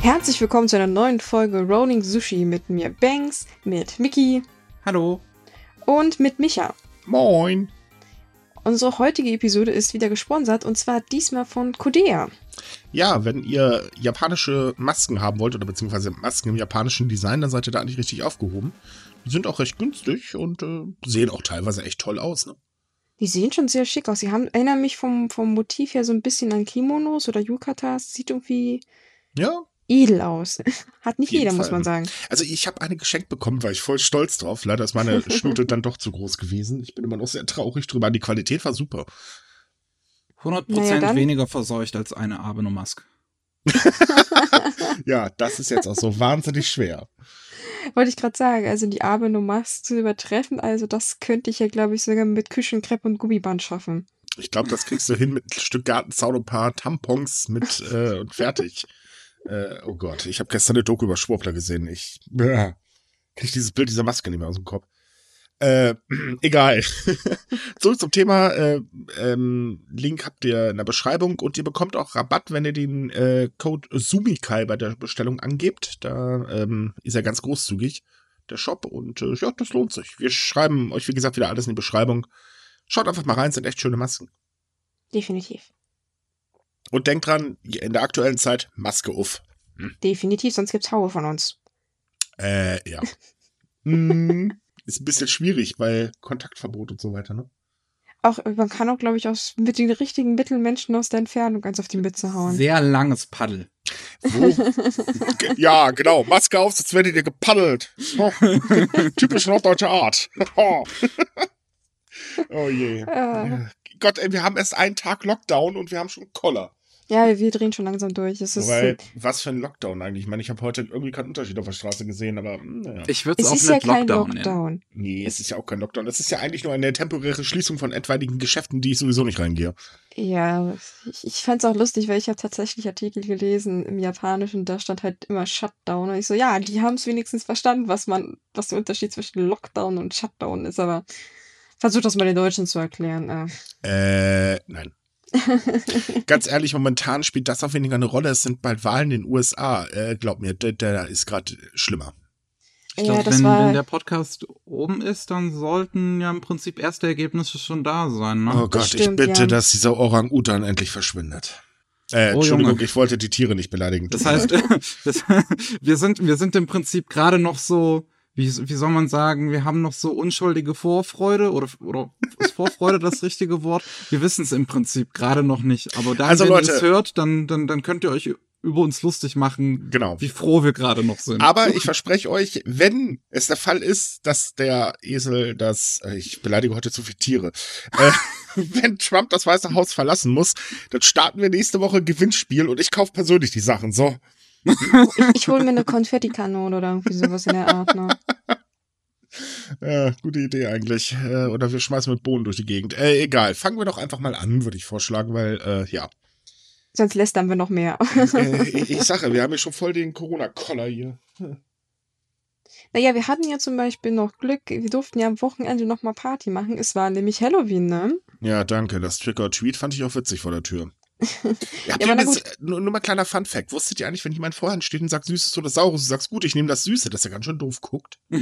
Herzlich willkommen zu einer neuen Folge Rolling Sushi mit mir Banks, mit Mickey Hallo. und mit Micha. Moin. Unsere heutige Episode ist wieder gesponsert und zwar diesmal von Kodea. Ja, wenn ihr japanische Masken haben wollt oder beziehungsweise Masken im japanischen Design, dann seid ihr da eigentlich richtig aufgehoben. Die sind auch recht günstig und äh, sehen auch teilweise echt toll aus. Ne? Die sehen schon sehr schick aus. Sie haben, erinnern mich vom, vom Motiv her so ein bisschen an Kimonos oder Yukatas. Sieht irgendwie Ja, edel aus. Hat nicht jeder, muss Fall. man sagen. also ich habe eine geschenkt bekommen, war ich voll stolz drauf. Leider ist meine Schnute dann doch zu groß gewesen. Ich bin immer noch sehr traurig drüber. Die Qualität war super. 100% Naja, weniger verseucht als eine Abeno Mask. Ja, das ist jetzt auch so wahnsinnig schwer. Wollte ich gerade sagen, also die Abeno Mask zu übertreffen, also das könnte ich ja, glaube ich, sogar mit Küchenkrepp und Gummiband schaffen. Ich glaube, das kriegst du hin mit ein Stück Gartenzaun und ein paar Tampons mit äh, und fertig. Äh, oh Gott, ich habe gestern eine Doku über Schwurbler gesehen. Ich äh, krieg dieses Bild dieser Maske nicht mehr aus dem Kopf. Äh, egal. Zurück zum Thema. Äh, ähm, Link habt ihr in der Beschreibung und ihr bekommt auch Rabatt, wenn ihr den äh, Code Sumikai bei der Bestellung angebt. Da ähm, ist er ganz großzügig, der Shop. Und äh, ja, das lohnt sich. Wir schreiben euch, wie gesagt, wieder alles in die Beschreibung. Schaut einfach mal rein, sind echt schöne Masken. Definitiv. Und denkt dran, in der aktuellen Zeit Maske auf. Definitiv, sonst gibt's Haue von uns. Äh, ja. hm, ist ein bisschen schwierig, weil Kontaktverbot und so weiter, ne? Auch, man kann auch, glaube ich, aus, mit den richtigen Mitteln Menschen aus der Entfernung ganz auf die Mütze hauen. Sehr langes Paddel. Wo? Ja, genau. Maske auf, sonst werdet ihr gepaddelt. Oh, typisch norddeutsche Art. Oh, oh je. Äh, Gott, ey, wir haben erst einen Tag Lockdown und wir haben schon Koller. Ja, wir drehen schon langsam durch. Es ist, Weil, was für ein Lockdown eigentlich? Ich meine, ich habe heute irgendwie keinen Unterschied auf der Straße gesehen, aber hm, naja. Ich würde es es auch ist ja nicht kein Lockdown nennen. Lockdown. Nee, es ist ja auch kein Lockdown. Es ist ja eigentlich nur eine temporäre Schließung von etwaigen Geschäften, die ich sowieso nicht reingehe. Ja, ich, ich fand's auch lustig, weil ich habe tatsächlich Artikel gelesen im Japanischen, da stand halt immer Shutdown. Und ich so, ja, die haben es wenigstens verstanden, was man, was der Unterschied zwischen Lockdown und Shutdown ist, aber versuch das mal den Deutschen zu erklären. Äh. Äh, nein. Ganz ehrlich, momentan spielt das auch weniger eine Rolle. Es sind bald Wahlen in den USA. Äh, glaub mir, der, der ist gerade schlimmer. Ich Ja, glaube, das wenn, war- wenn der Podcast oben ist, dann sollten ja im Prinzip erste Ergebnisse schon da sein. Ne? Oh Gott, ich stimmt, bitte, ja. dass dieser Orang-Utan endlich verschwindet. Äh, Oh, Entschuldigung, Junge. ich wollte die Tiere nicht beleidigen. Das heißt, das, wir sind, wir sind im Prinzip gerade noch so, wie, wie soll man sagen, wir haben noch so unschuldige Vorfreude oder, oder ist Vorfreude das richtige Wort? Wir wissen es im Prinzip gerade noch nicht. Aber da, Also, wenn ihr es hört, dann, dann, dann könnt ihr euch über uns lustig machen, genau. wie froh wir gerade noch sind. Aber ich verspreche euch, wenn es der Fall ist, dass der Esel das, äh, ich beleidige heute zu viele Tiere, äh, wenn Trump das Weiße Haus verlassen muss, dann starten wir nächste Woche Gewinnspiel und ich kaufe persönlich die Sachen. So, Ich, ich hole mir eine Konfettikanone oder irgendwie sowas in der Art. Ne? äh, gute Idee eigentlich. Äh, oder wir schmeißen mit Bohnen durch die Gegend. Äh, egal, fangen wir doch einfach mal an, würde ich vorschlagen, weil, äh, ja. Sonst lästern wir noch mehr. Äh, ich, sage, wir haben ja schon voll den Corona-Koller hier. Naja, wir hatten ja zum Beispiel noch Glück, wir durften ja am Wochenende noch mal Party machen. Es war nämlich Halloween, ne? Ja, danke. Das Trick-or-Treat fand ich auch witzig vor der Tür. Ja, aber na das, nur, nur mal kleiner Fun-Fact. Wusstet ihr eigentlich, wenn jemand vorher steht und sagt Süßes oder Saures, du sagst, gut, ich nehme das Süße, dass er ganz schön doof guckt?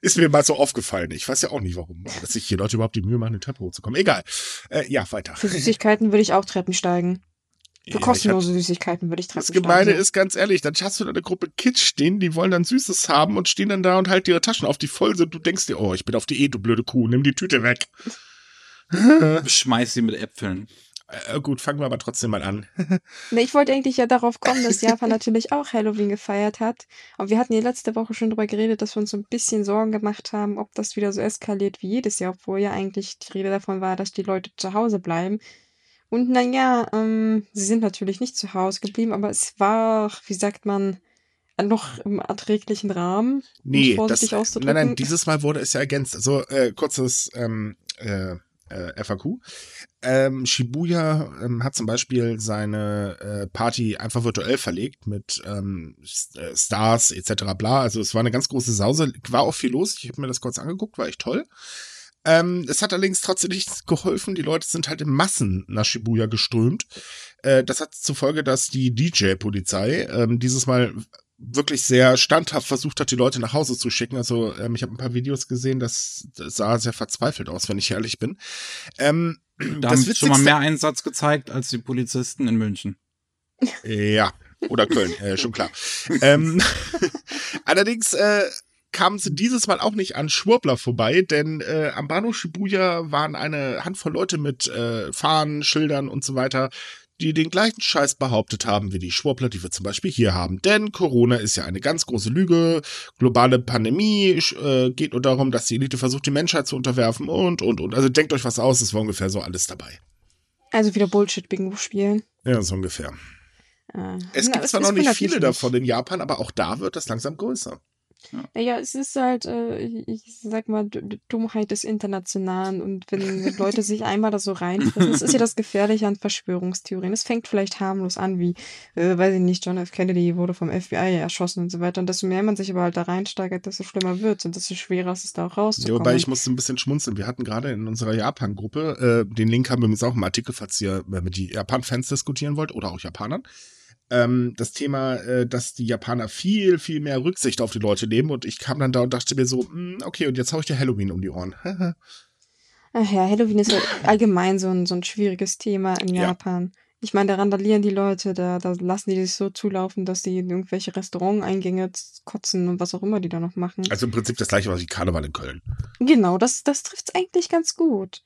Ist mir mal so aufgefallen. Ich weiß ja auch nicht, warum. Dass sich hier Leute überhaupt die Mühe machen, eine Treppe hochzukommen. Egal. Äh, ja, weiter. Für Süßigkeiten würde ich auch Treppen steigen. Für Ja, kostenlose Süßigkeiten würde ich Treppen Das Gemeine steigen. ist ganz ehrlich, dann hast du da eine Gruppe Kids stehen, die wollen dann Süßes haben und stehen dann da und halten ihre Taschen auf, die voll sind. Du denkst dir, oh, ich bin auf Diät, du blöde Kuh, nimm die Tüte weg. Schmeiß sie mit Äpfeln. Äh, gut, fangen wir aber trotzdem mal an. Ne, ich wollte eigentlich ja darauf kommen, dass Japan natürlich auch Halloween gefeiert hat. Und wir hatten ja letzte Woche schon drüber geredet, dass wir uns so ein bisschen Sorgen gemacht haben, ob das wieder so eskaliert wie jedes Jahr, obwohl ja eigentlich die Rede davon war, dass die Leute zu Hause bleiben. Und naja, ähm, sie sind natürlich nicht zu Hause geblieben, aber es war, wie sagt man, noch im erträglichen Rahmen. um Nee, das, vorsichtig nein, nein, dieses Mal wurde es ja ergänzt. Also, äh, kurzes ähm, äh, äh, FAQ. Ähm, Shibuya ähm, hat zum Beispiel seine äh, Party einfach virtuell verlegt mit ähm, äh, Stars etc. bla. Also es war eine ganz große Sause. War auch viel los. Ich habe mir das kurz angeguckt, war echt toll. Ähm, es hat allerdings trotzdem nichts geholfen. Die Leute sind halt in Massen nach Shibuya geströmt. Äh, das hat zur Folge, dass die DJ-Polizei ähm, dieses Mal wirklich sehr standhaft versucht hat, die Leute nach Hause zu schicken. Also ähm, ich habe ein paar Videos gesehen, das, das sah sehr verzweifelt aus, wenn ich ehrlich bin. Ähm, da haben schon mal mehr Einsatz gezeigt als die Polizisten in München. Ja, oder Köln, äh, schon klar. ähm, allerdings äh, kamen sie dieses Mal auch nicht an Schwurbler vorbei, denn äh, am Bahnhof Shibuya waren eine Handvoll Leute mit äh, Fahnen, Schildern und so weiter, die den gleichen Scheiß behauptet haben wie die Schwurbler, die wir zum Beispiel hier haben. Denn Corona ist ja eine ganz große Lüge, globale Pandemie, äh, geht nur darum, dass die Elite versucht, die Menschheit zu unterwerfen und, und, und. Also denkt euch was aus, es war ungefähr so alles dabei. Also wieder Bullshit-Bingo spielen. Ja, so ungefähr. Äh, es gibt zwar noch nicht viele davon in Japan, aber auch da wird das langsam größer. Ja. ja, es ist halt, äh, ich sag mal, Dummheit des Internationalen und wenn Leute sich einmal da so reinfressen, das ist ja das Gefährliche an Verschwörungstheorien. Es fängt vielleicht harmlos an, wie, äh, weiß ich nicht, John F. Kennedy wurde vom FBI erschossen und so weiter. Und desto mehr man sich aber halt da reinsteigert, desto schlimmer wird und desto schwerer ist es da auch rauszukommen. Ja, wobei ich musste ein bisschen schmunzeln. Wir hatten gerade in unserer Japan-Gruppe, äh, den Link haben wir übrigens auch im Artikel, falls ihr mit die Japan-Fans diskutieren wollt oder auch Japanern ähm, das Thema, äh, dass die Japaner viel, viel mehr Rücksicht auf die Leute nehmen. Und ich kam dann da und dachte mir so, mh, hm, okay, und jetzt hau ich dir Halloween um die Ohren. Ach ja, Halloween ist allgemein so ein, so ein schwieriges Thema in Japan. Ja. Ich meine, da randalieren die Leute, da, da lassen die sich so zulaufen, dass die in irgendwelche Restauranteingänge kotzen und was auch immer die da noch machen. Also im Prinzip das gleiche, was wie Karneval in Köln. Genau, das, das trifft es eigentlich ganz gut.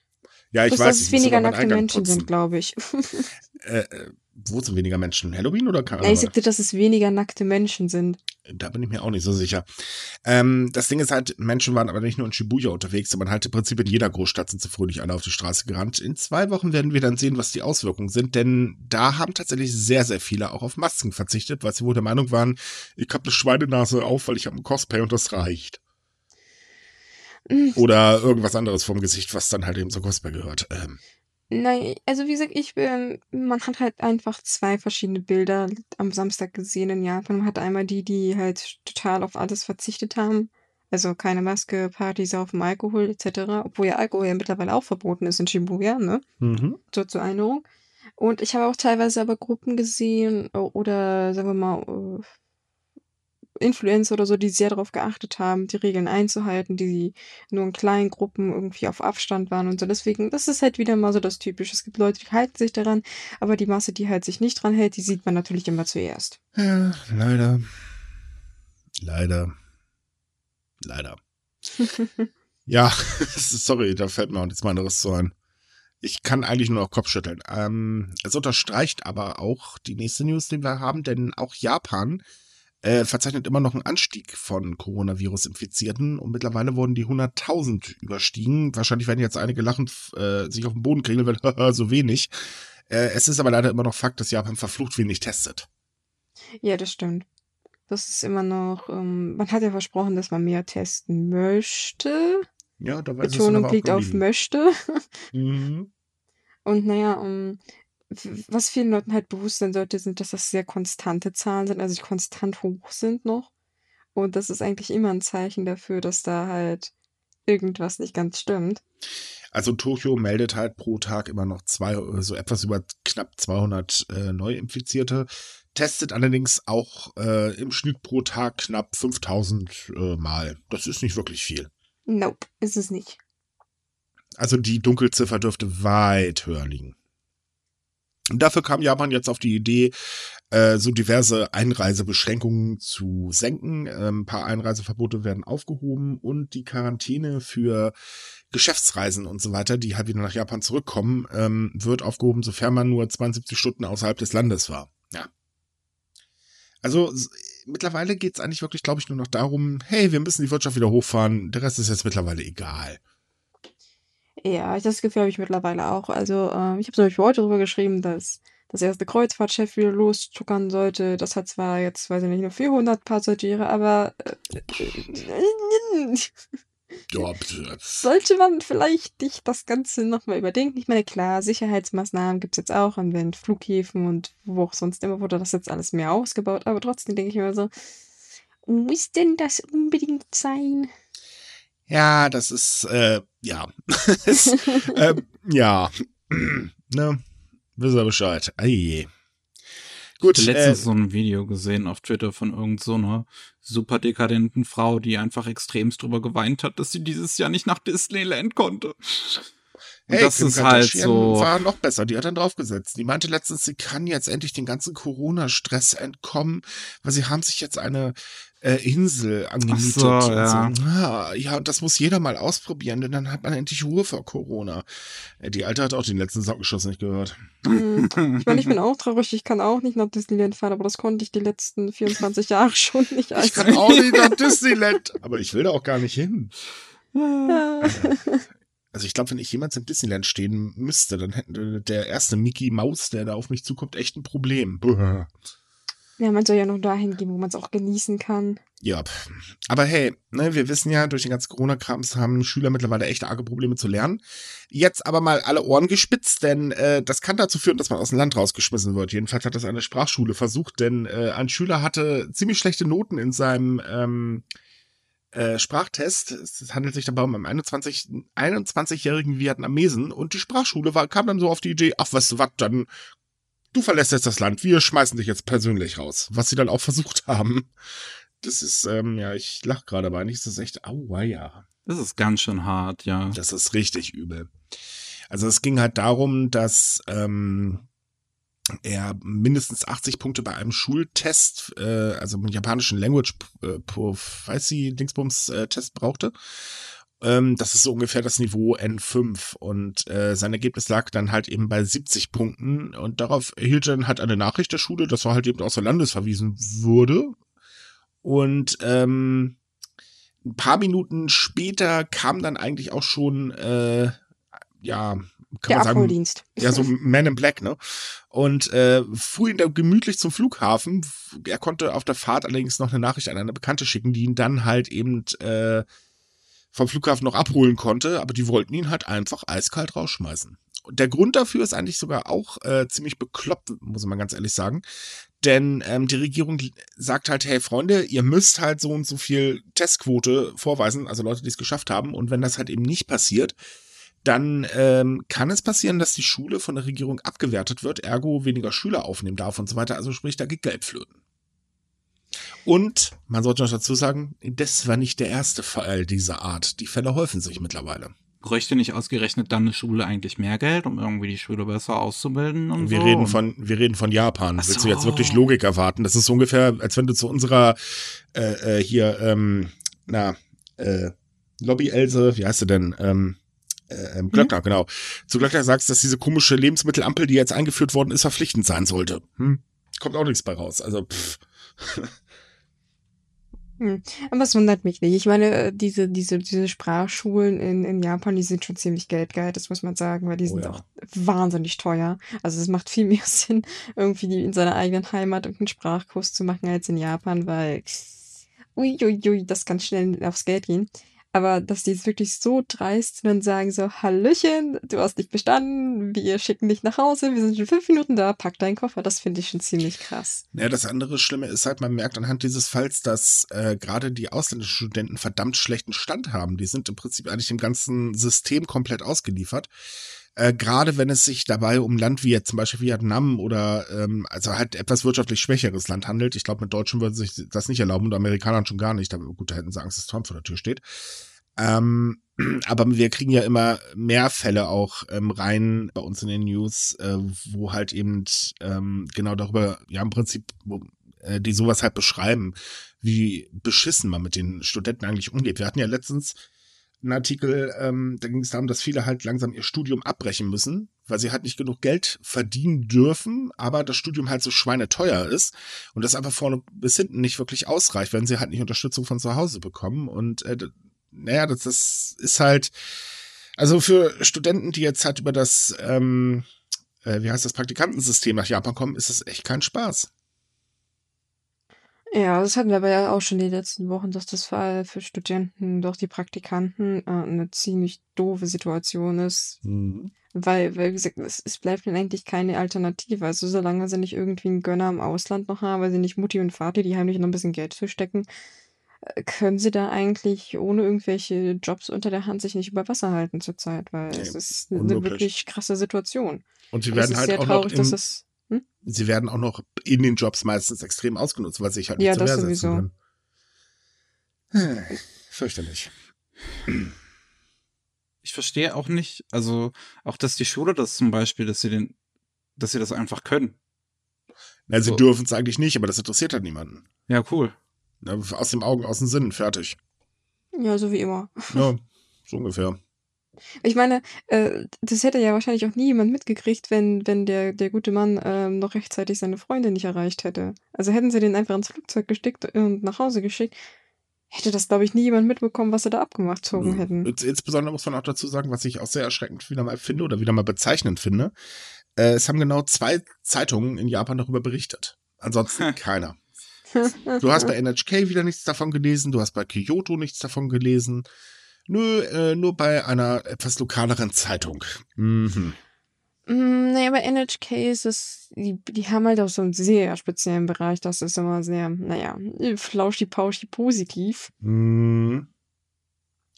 Ja, ich Bloß, weiß. Dass es weniger nackte Menschen sind, glaube ich. äh wo sind weniger Menschen? Halloween oder Karneval? Ja, ich sagte, dass es weniger nackte Menschen sind. Da bin ich mir auch nicht so sicher. Ähm, das Ding ist halt, Menschen waren aber nicht nur in Shibuya unterwegs, sondern halt im Prinzip in jeder Großstadt sind sie fröhlich alle auf die Straße gerannt. In zwei Wochen werden wir dann sehen, was die Auswirkungen sind, denn da haben tatsächlich sehr, sehr viele auch auf Masken verzichtet, weil sie wohl der Meinung waren, ich habe eine Schweinenase auf, weil ich habe ein Cosplay und das reicht. Mhm. Oder irgendwas anderes vom Gesicht, was dann halt eben zur Cosplay gehört. Ähm, Nein, also wie gesagt, ich bin, man hat halt einfach zwei verschiedene Bilder am Samstag gesehen in Japan. Man hat einmal die, die halt total auf alles verzichtet haben. Also keine Maske, Party, Saufen, Alkohol etc. Obwohl ja Alkohol ja mittlerweile auch verboten ist in Shibuya, ne? Mhm. So zur Erinnerung. Und ich habe auch teilweise aber Gruppen gesehen oder sagen wir mal Influencer oder so, die sehr darauf geachtet haben, die Regeln einzuhalten, die nur in kleinen Gruppen irgendwie auf Abstand waren und so. Deswegen, das ist halt wieder mal so das Typische. Es gibt Leute, die halten sich daran, aber die Masse, die halt sich nicht dran hält, die sieht man natürlich immer zuerst. Ja, leider. Leider. Leider. ja, sorry, da fällt mir auch nichts anderes zu ein. Ich kann eigentlich nur noch Kopfschütteln. Ähm, es unterstreicht aber auch die nächste News, die wir haben, denn auch Japan äh, verzeichnet immer noch einen Anstieg von Coronavirus-Infizierten und mittlerweile wurden die 100.000 überstiegen. Wahrscheinlich werden jetzt einige lachend äh, sich auf den Boden kriegen, weil so wenig. Äh, es ist aber leider immer noch Fakt, dass Japan verflucht wenig testet. Ja, das stimmt. Das ist immer noch, ähm, man hat ja versprochen, dass man mehr testen möchte. Ja, da weiß Betonung liegt auf möchte. mhm. Und naja, um, was vielen Leuten halt bewusst sein sollte, sind, dass das sehr konstante Zahlen sind, also die konstant hoch sind noch. Und das ist eigentlich immer ein Zeichen dafür, dass da halt irgendwas nicht ganz stimmt. Also Tokio meldet halt pro Tag immer noch zwei, so etwas über knapp 200 äh, Neuinfizierte, testet allerdings auch äh, im Schnitt pro Tag knapp 5000 äh, Mal. Das ist nicht wirklich viel. Nope, ist es nicht. Also die Dunkelziffer dürfte weit höher liegen. Und dafür kam Japan jetzt auf die Idee, äh, so diverse Einreisebeschränkungen zu senken. Ähm, ein paar Einreiseverbote werden aufgehoben und die Quarantäne für Geschäftsreisen und so weiter, die halt wieder nach Japan zurückkommen, ähm, wird aufgehoben, sofern man nur 72 Stunden außerhalb des Landes war. Ja. Also mittlerweile geht es eigentlich wirklich, glaube ich, nur noch darum, hey, wir müssen die Wirtschaft wieder hochfahren, der Rest ist jetzt mittlerweile egal. Ja, das Gefühl habe ich mittlerweile auch. Also, äh, ich habe zum Beispiel heute darüber geschrieben, dass das erste Kreuzfahrtschiff wieder loszuckern sollte. Das hat zwar jetzt, weiß ich nicht, nur 400 Passagiere, aber äh, sollte man vielleicht nicht das Ganze nochmal überdenken. Ich meine, klar, Sicherheitsmaßnahmen gibt es jetzt auch an den Flughäfen und wo auch sonst immer wurde das jetzt alles mehr ausgebaut, aber trotzdem denke ich mir so, muss denn das unbedingt sein? Ja, das ist, äh, ja. es, äh, ja. ne? Wisst ihr Bescheid. Ei. Gut. Ich habe letztens äh, so ein Video gesehen auf Twitter von irgend so einer super dekadenten Frau, die einfach extremst drüber geweint hat, dass sie dieses Jahr nicht nach Disneyland konnte. Hey, das Kim ist halt so. war noch besser. Die hat dann draufgesetzt. Die meinte letztens, sie kann jetzt endlich den ganzen Corona-Stress entkommen, weil sie haben sich jetzt eine äh, Insel angemietet. So, ja. So. Ah, ja, und das muss jeder mal ausprobieren, denn dann hat man endlich Ruhe vor Corona. Äh, die Alte hat auch den letzten Sockenschuss nicht gehört. Hm. Ich meine, ich bin auch traurig, ich kann auch nicht nach Disneyland fahren, aber das konnte ich die letzten 24 Jahre schon nicht. Also. Ich kann auch nicht nach Disneyland, aber ich will da auch gar nicht hin. Ja. Also ich glaube, wenn ich jemals im Disneyland stehen müsste, dann hätte der erste Mickey Maus, der da auf mich zukommt, echt ein Problem. Buh. Ja, man soll ja noch dahin gehen, wo man es auch genießen kann. Ja, aber hey, ne, wir wissen ja, durch den ganzen Corona-Krams haben Schüler mittlerweile echt arge Probleme zu lernen. Jetzt aber mal alle Ohren gespitzt, denn äh, das kann dazu führen, dass man aus dem Land rausgeschmissen wird. Jedenfalls hat das eine Sprachschule versucht, denn äh, ein Schüler hatte ziemlich schlechte Noten in seinem ähm, äh, Sprachtest. Es handelt sich dabei um einen 21, 21-jährigen Vietnamesen und die Sprachschule war, kam dann so auf die Idee, ach, du was, dann du verlässt jetzt das Land, wir schmeißen dich jetzt persönlich raus. Was sie dann auch versucht haben. Das ist, ähm, ja, ich lach gerade, aber eigentlich ist das echt, aua, ja. Das ist ganz schön hart, ja. Das ist richtig übel. Also es ging halt darum, dass ähm, er mindestens 80 Punkte bei einem Schultest, äh, also mit japanischen Language äh, Proficiency Dingsbums äh, Test brauchte. Ähm, das ist so ungefähr das Niveau N5 und äh, sein Ergebnis lag dann halt eben bei 70 Punkten und darauf erhielt er dann halt eine Nachricht der Schule, dass er halt eben außer Landes verwiesen wurde. Und ähm, ein paar Minuten später kam dann eigentlich auch schon äh, ja, kann der man sagen, ja, so Man in Black, ne? Und äh, fuhr ihn da gemütlich zum Flughafen. Er konnte auf der Fahrt allerdings noch eine Nachricht an eine Bekannte schicken, die ihn dann halt eben äh, vom Flughafen noch abholen konnte, aber die wollten ihn halt einfach eiskalt rausschmeißen. Der Grund dafür ist eigentlich sogar auch äh, ziemlich bekloppt, muss man ganz ehrlich sagen. Denn ähm, die Regierung sagt halt, hey Freunde, ihr müsst halt so und so viel Testquote vorweisen, also Leute, die es geschafft haben. Und wenn das halt eben nicht passiert, dann ähm, kann es passieren, dass die Schule von der Regierung abgewertet wird, ergo weniger Schüler aufnehmen darf und so weiter. Also sprich, da geht Geld flöten. Und man sollte noch dazu sagen, das war nicht der erste Fall dieser Art. Die Fälle häufen sich mittlerweile. Bräuchte nicht ausgerechnet dann eine Schule eigentlich mehr Geld, um irgendwie die Schüler besser auszubilden und wir so? reden von wir reden von Japan. So. Willst du jetzt wirklich Logik erwarten? Das ist so ungefähr, als wenn du zu unserer äh, äh, hier ähm, na äh, Lobby Else, wie heißt sie denn? Ähm, äh, ähm, Glöckner, mhm. genau. Zu Glöckner sagst, dass diese komische Lebensmittelampel, die jetzt eingeführt worden ist, verpflichtend sein sollte. Hm? Kommt auch nichts bei raus. Also, pff. Hm. Aber es wundert mich nicht. Ich meine, äh, diese, diese, diese Sprachschulen in, in Japan, die sind schon ziemlich geldgeil, das muss man sagen, weil die oh, sind ja. auch wahnsinnig teuer. Also es macht viel mehr Sinn, irgendwie in seiner eigenen Heimat irgendeinen Sprachkurs zu machen als in Japan, weil uiuiui, ui, ui, das kann schnell aufs Geld gehen. Aber dass die jetzt wirklich so dreist sind und sagen so, Hallöchen, du hast nicht bestanden, wir schicken dich nach Hause, wir sind schon fünf Minuten da, pack deinen Koffer. Das finde ich schon ziemlich krass. Ja, das andere Schlimme ist halt, man merkt anhand dieses Falls, dass äh, gerade die ausländischen Studenten verdammt schlechten Stand haben. Die sind im Prinzip eigentlich dem ganzen System komplett ausgeliefert. Äh, gerade wenn es sich dabei um Land wie jetzt zum Beispiel Vietnam oder ähm, also halt etwas wirtschaftlich schwächeres Land handelt. Ich glaube, mit Deutschen würden sich das nicht erlauben und Amerikanern schon gar nicht. Aber gut, da hätten sie Angst, dass Trump vor der Tür steht. Ähm, aber wir kriegen ja immer mehr Fälle auch ähm, rein bei uns in den News, äh, wo halt eben ähm, genau darüber, ja im Prinzip, wo, äh, die sowas halt beschreiben, wie beschissen man mit den Studenten eigentlich umgeht. Wir hatten ja letztens einen Artikel, ähm, da ging es darum, dass viele halt langsam ihr Studium abbrechen müssen, weil sie halt nicht genug Geld verdienen dürfen, aber das Studium halt so schweineteuer ist und das einfach vorne bis hinten nicht wirklich ausreicht, wenn sie halt nicht Unterstützung von zu Hause bekommen. Und äh, naja, das, das ist halt, also für Studenten, die jetzt halt über das, ähm, äh, wie heißt das, Praktikantensystem nach Japan kommen, ist das echt kein Spaß. Ja, das hatten wir aber ja auch schon die letzten Wochen, dass das für, für Studenten durch die Praktikanten äh, eine ziemlich doofe Situation ist. Mhm. Weil, weil, gesagt, es, es bleibt ihnen eigentlich keine Alternative. Also solange sie nicht irgendwie einen Gönner im Ausland noch haben, weil sie nicht Mutti und Vater, die heimlich noch ein bisschen Geld verstecken, äh, können sie da eigentlich ohne irgendwelche Jobs unter der Hand sich nicht über Wasser halten zurzeit, weil Nee, es ist eine unmöglich. wirklich krasse Situation. Und sie Und es werden ist halt sehr auch traurig, noch dass im, es. Sie werden auch noch in den Jobs meistens extrem ausgenutzt, weil sie sich halt nicht Ja, zur das Wehr setzen sowieso. können. Hm, Fürchterlich. Ich verstehe auch nicht, also auch, dass die Schule das zum Beispiel, dass sie den, dass sie das einfach können. Na, sie So. dürfen es eigentlich nicht, aber das interessiert halt niemanden. Ja, cool. Na, Aus dem Augen, aus dem Sinn, fertig. Ja, so wie immer. Ja, so ungefähr. Ich meine, äh, das hätte ja wahrscheinlich auch nie jemand mitgekriegt, wenn, wenn der, der gute Mann ähm, noch rechtzeitig seine Freundin nicht erreicht hätte. Also hätten sie den einfach ins Flugzeug gesteckt und nach Hause geschickt, hätte das, glaube ich, nie jemand mitbekommen, was sie da abgezogen hätten. Ins- Insbesondere muss man auch dazu sagen, was ich auch sehr erschreckend wieder mal finde oder wieder mal bezeichnend finde. Äh, es haben genau zwei Zeitungen in Japan darüber berichtet. Ansonsten keiner. Du hast bei NHK wieder nichts davon gelesen, du hast bei Kyoto nichts davon gelesen. Nö, äh, nur bei einer etwas lokaleren Zeitung. Mhm. Mm, naja, bei NHK ist es, die, die haben halt auch so einen sehr speziellen Bereich, das ist immer sehr, naja, flauschi-pauschi positiv. Mhm.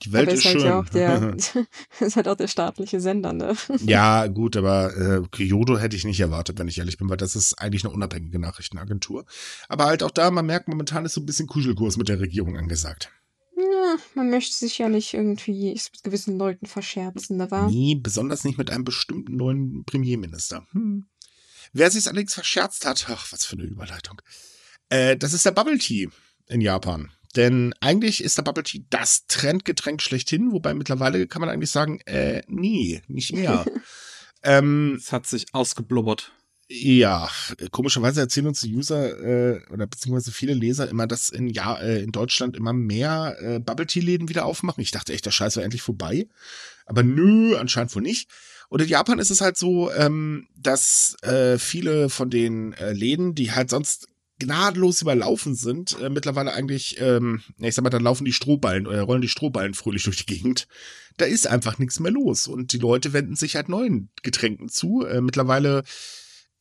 Die Welt Aber ist ist halt schön. ja auch der, ist halt auch der staatliche Sender, ne? Ja, gut, aber äh, Kyoto hätte ich nicht erwartet, wenn ich ehrlich bin, weil das ist eigentlich eine unabhängige Nachrichtenagentur. Aber halt auch da, man merkt, momentan ist so ein bisschen Kuschelkurs mit der Regierung angesagt. Ja, man möchte sich ja nicht irgendwie mit gewissen Leuten verscherzen, da war. Nie, besonders nicht mit einem bestimmten neuen Premierminister. Hm. Wer sich allerdings verscherzt hat, ach, was für eine Überleitung. Äh, das ist der Bubble Tea in Japan. Denn eigentlich ist der Bubble Tea das Trendgetränk schlechthin, wobei mittlerweile kann man eigentlich sagen, äh, nie, nicht mehr. ähm, Es hat sich ausgeblubbert. Ja, komischerweise erzählen uns die User äh, oder beziehungsweise viele Leser immer, dass in, ja, äh, in Deutschland immer mehr äh, Bubble Tea Läden wieder aufmachen. Ich dachte echt, der Scheiß wäre endlich vorbei. Aber nö, anscheinend wohl nicht. Und in Japan ist es halt so, ähm, dass äh, viele von den äh, Läden, die halt sonst gnadenlos überlaufen sind, äh, mittlerweile eigentlich, ähm, ich sag mal, da laufen die Strohballen oder rollen die Strohballen fröhlich durch die Gegend. Da ist einfach nichts mehr los und die Leute wenden sich halt neuen Getränken zu. Äh, mittlerweile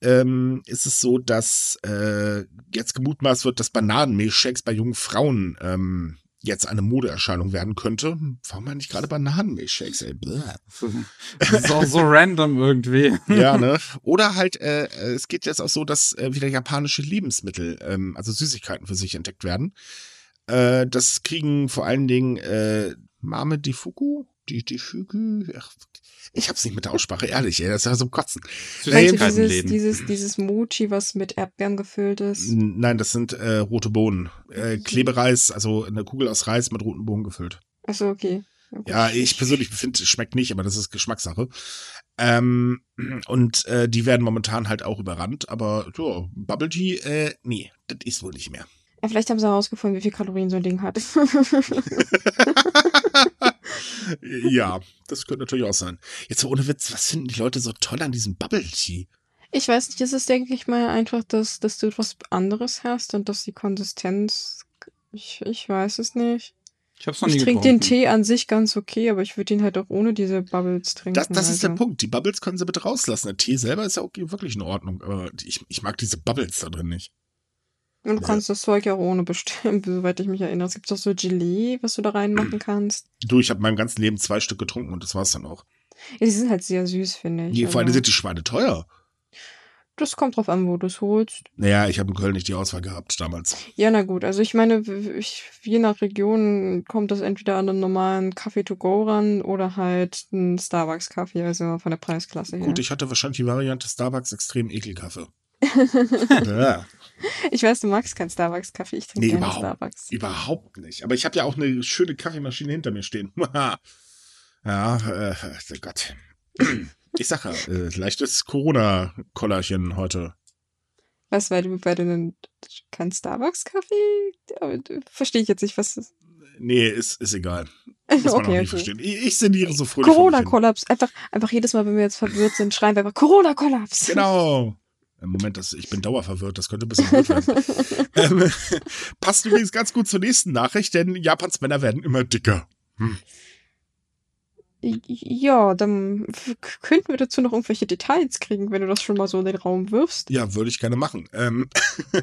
ähm, ist es so, dass äh, jetzt gemutmaßt wird, dass Bananenmilchshakes bei jungen Frauen ähm, jetzt eine Modeerscheinung werden könnte. Warum eigentlich gerade Bananenmilchshakes, ey? Bäh. Das ist auch so random irgendwie. Ja, ne? Oder halt, äh, äh, es geht jetzt auch so, dass äh, wieder japanische Lebensmittel, ähm, also Süßigkeiten für sich entdeckt werden. Äh, das kriegen vor allen Dingen äh, Mame Difuku, die Difuku, ach, ich hab's nicht mit der Aussprache, ehrlich, ey, das ist ja so Kotzen. Meinst du dieses, dieses, dieses Mochi, was mit Erdbeeren gefüllt ist? Nein, das sind äh, rote Bohnen. Äh, Klebereis, also eine Kugel aus Reis mit roten Bohnen gefüllt. Achso, okay. gut. Ja, ich persönlich finde, es schmeckt nicht, aber das ist Geschmackssache. Ähm, und äh, die werden momentan halt auch überrannt, aber ja, Bubble Tea, äh, nee, das ist wohl nicht mehr. Ja, vielleicht haben sie herausgefunden, wie viel Kalorien so ein Ding hat. ja, das könnte natürlich auch sein. Jetzt so ohne Witz, was finden die Leute so toll an diesem Bubble Tea? Ich weiß nicht, es ist, denke ich mal, einfach, dass, dass du etwas anderes hast und dass die Konsistenz. Ich, ich weiß es nicht. Ich hab's noch nie Ich trinke den. Tee an sich ganz okay, aber ich würde ihn halt auch ohne diese Bubbles trinken. Das, das ist der also. Punkt. Die Bubbles können sie bitte rauslassen. Der Tee selber ist ja okay, wirklich in Ordnung, aber ich, ich mag diese Bubbles da drin nicht. Und du kannst das Zeug ja auch ohne bestimmen, soweit ich mich erinnere. Es gibt doch so Gelee, was du da reinmachen kannst. Du, ich habe meinem ganzen Leben zwei Stück getrunken und das war's dann auch. Ja, die sind halt sehr süß, finde ich. Die, vor allem also. sind die Schweine teuer. Das kommt drauf an, wo du es holst. Naja, ich habe in Köln nicht die Auswahl gehabt damals. Ja, na gut. Also ich meine, ich, je nach Region kommt das entweder an einen normalen Kaffee to go ran oder halt einen Starbucks-Kaffee, also von der Preisklasse her. Gut, ich hatte wahrscheinlich die Variante Starbucks extrem Ekelkaffee. ja, Ich weiß, du magst keinen Starbucks-Kaffee. Ich trinke Nee, gerne Starbucks. überhaupt nicht. Aber ich habe ja auch eine schöne Kaffeemaschine hinter mir stehen. ja, äh, oh Gott. Ich sag ja, äh, leichtes Corona-Kollerchen heute. Was, weil du, weil du einen, keinen Starbucks-Kaffee? Äh, Verstehe ich jetzt nicht, was das Nee, ist, ist egal. Muss man Okay, nicht okay. verstehen. Ich, ich sinniere so fröhlich. Corona-Kollaps. Einfach, einfach jedes Mal, wenn wir jetzt verwirrt sind, schreien wir einfach Corona-Kollaps. Genau. Im Moment, das, ich bin dauerverwirrt, das könnte ein bisschen blöd werden. ähm, passt übrigens ganz gut zur nächsten Nachricht, denn Japans Männer werden immer dicker. Hm. Ja, dann könnten wir dazu noch irgendwelche Details kriegen, wenn du das schon mal so in den Raum wirfst. Ja, würde ich gerne machen. Ähm,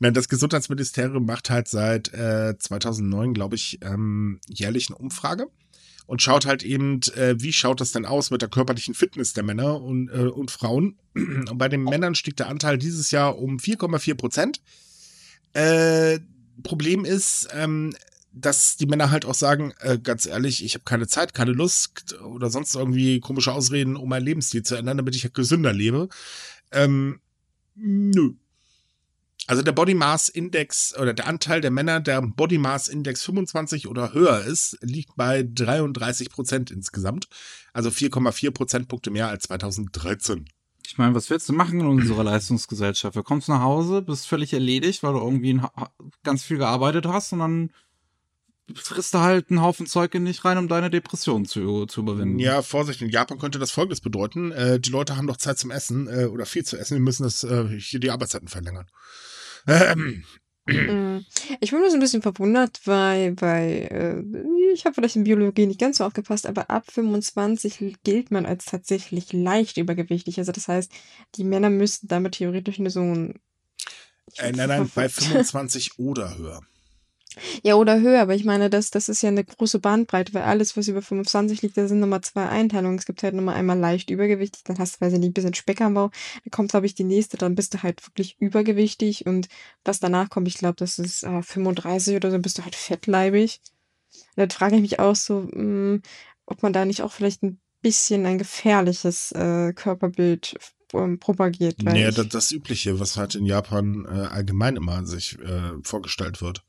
Nein, das Gesundheitsministerium macht halt seit äh, 2009, glaube ich, ähm, jährlich eine Umfrage und schaut halt eben, äh, wie schaut das denn aus mit der körperlichen Fitness der Männer und, äh, und Frauen. Und bei den Männern stieg der Anteil dieses Jahr um 4,4 Prozent. Äh, Problem ist, ähm, dass die Männer halt auch sagen, äh, ganz ehrlich, ich habe keine Zeit, keine Lust oder sonst irgendwie komische Ausreden, um meinen Lebensstil zu ändern, damit ich halt gesünder lebe. Ähm, nö. Also der Body Mass Index oder der Anteil der Männer, der Body Mass Index 25 oder höher ist, liegt bei 33 Prozent insgesamt. Also 4,4 Prozentpunkte mehr als 2013. Ich meine, was willst du machen in unserer Leistungsgesellschaft? Du kommst nach Hause, bist völlig erledigt, weil du irgendwie ganz viel gearbeitet hast und dann frisst du halt einen Haufen Zeug in dich rein, um deine Depression zu, zu überwinden. Ja, Vorsicht, in Japan könnte das folgendes bedeuten. Äh, die Leute haben doch Zeit zum Essen äh, oder viel zu essen, wir müssen das äh, hier die Arbeitszeiten verlängern. Ähm. Mm. Ich bin nur so ein bisschen verwundert, weil, weil äh, ich habe vielleicht in Biologie nicht ganz so aufgepasst, aber ab 25 gilt man als tatsächlich leicht übergewichtig. Also das heißt, die Männer müssten damit theoretisch eine so ein äh, nein, nein, bei 25 oder höher. Ja, oder höher, aber ich meine, das, das ist ja eine große Bandbreite, weil alles, was über 25 liegt, da sind nochmal zwei Einteilungen. Es gibt halt nochmal einmal leicht übergewichtig, dann hast du, weiß ich nicht, ein bisschen Speck am Bauch. Dann kommt, glaube ich, die nächste, dann bist du halt wirklich übergewichtig und was danach kommt, ich glaube, das ist äh, 35 oder so, bist du halt fettleibig. Und dann frage ich mich auch so, mh, hm, ob man da nicht auch vielleicht ein bisschen ein gefährliches äh, Körperbild ähm, propagiert. Nee, das, das Übliche, was halt in Japan äh, allgemein immer sich äh, vorgestellt wird.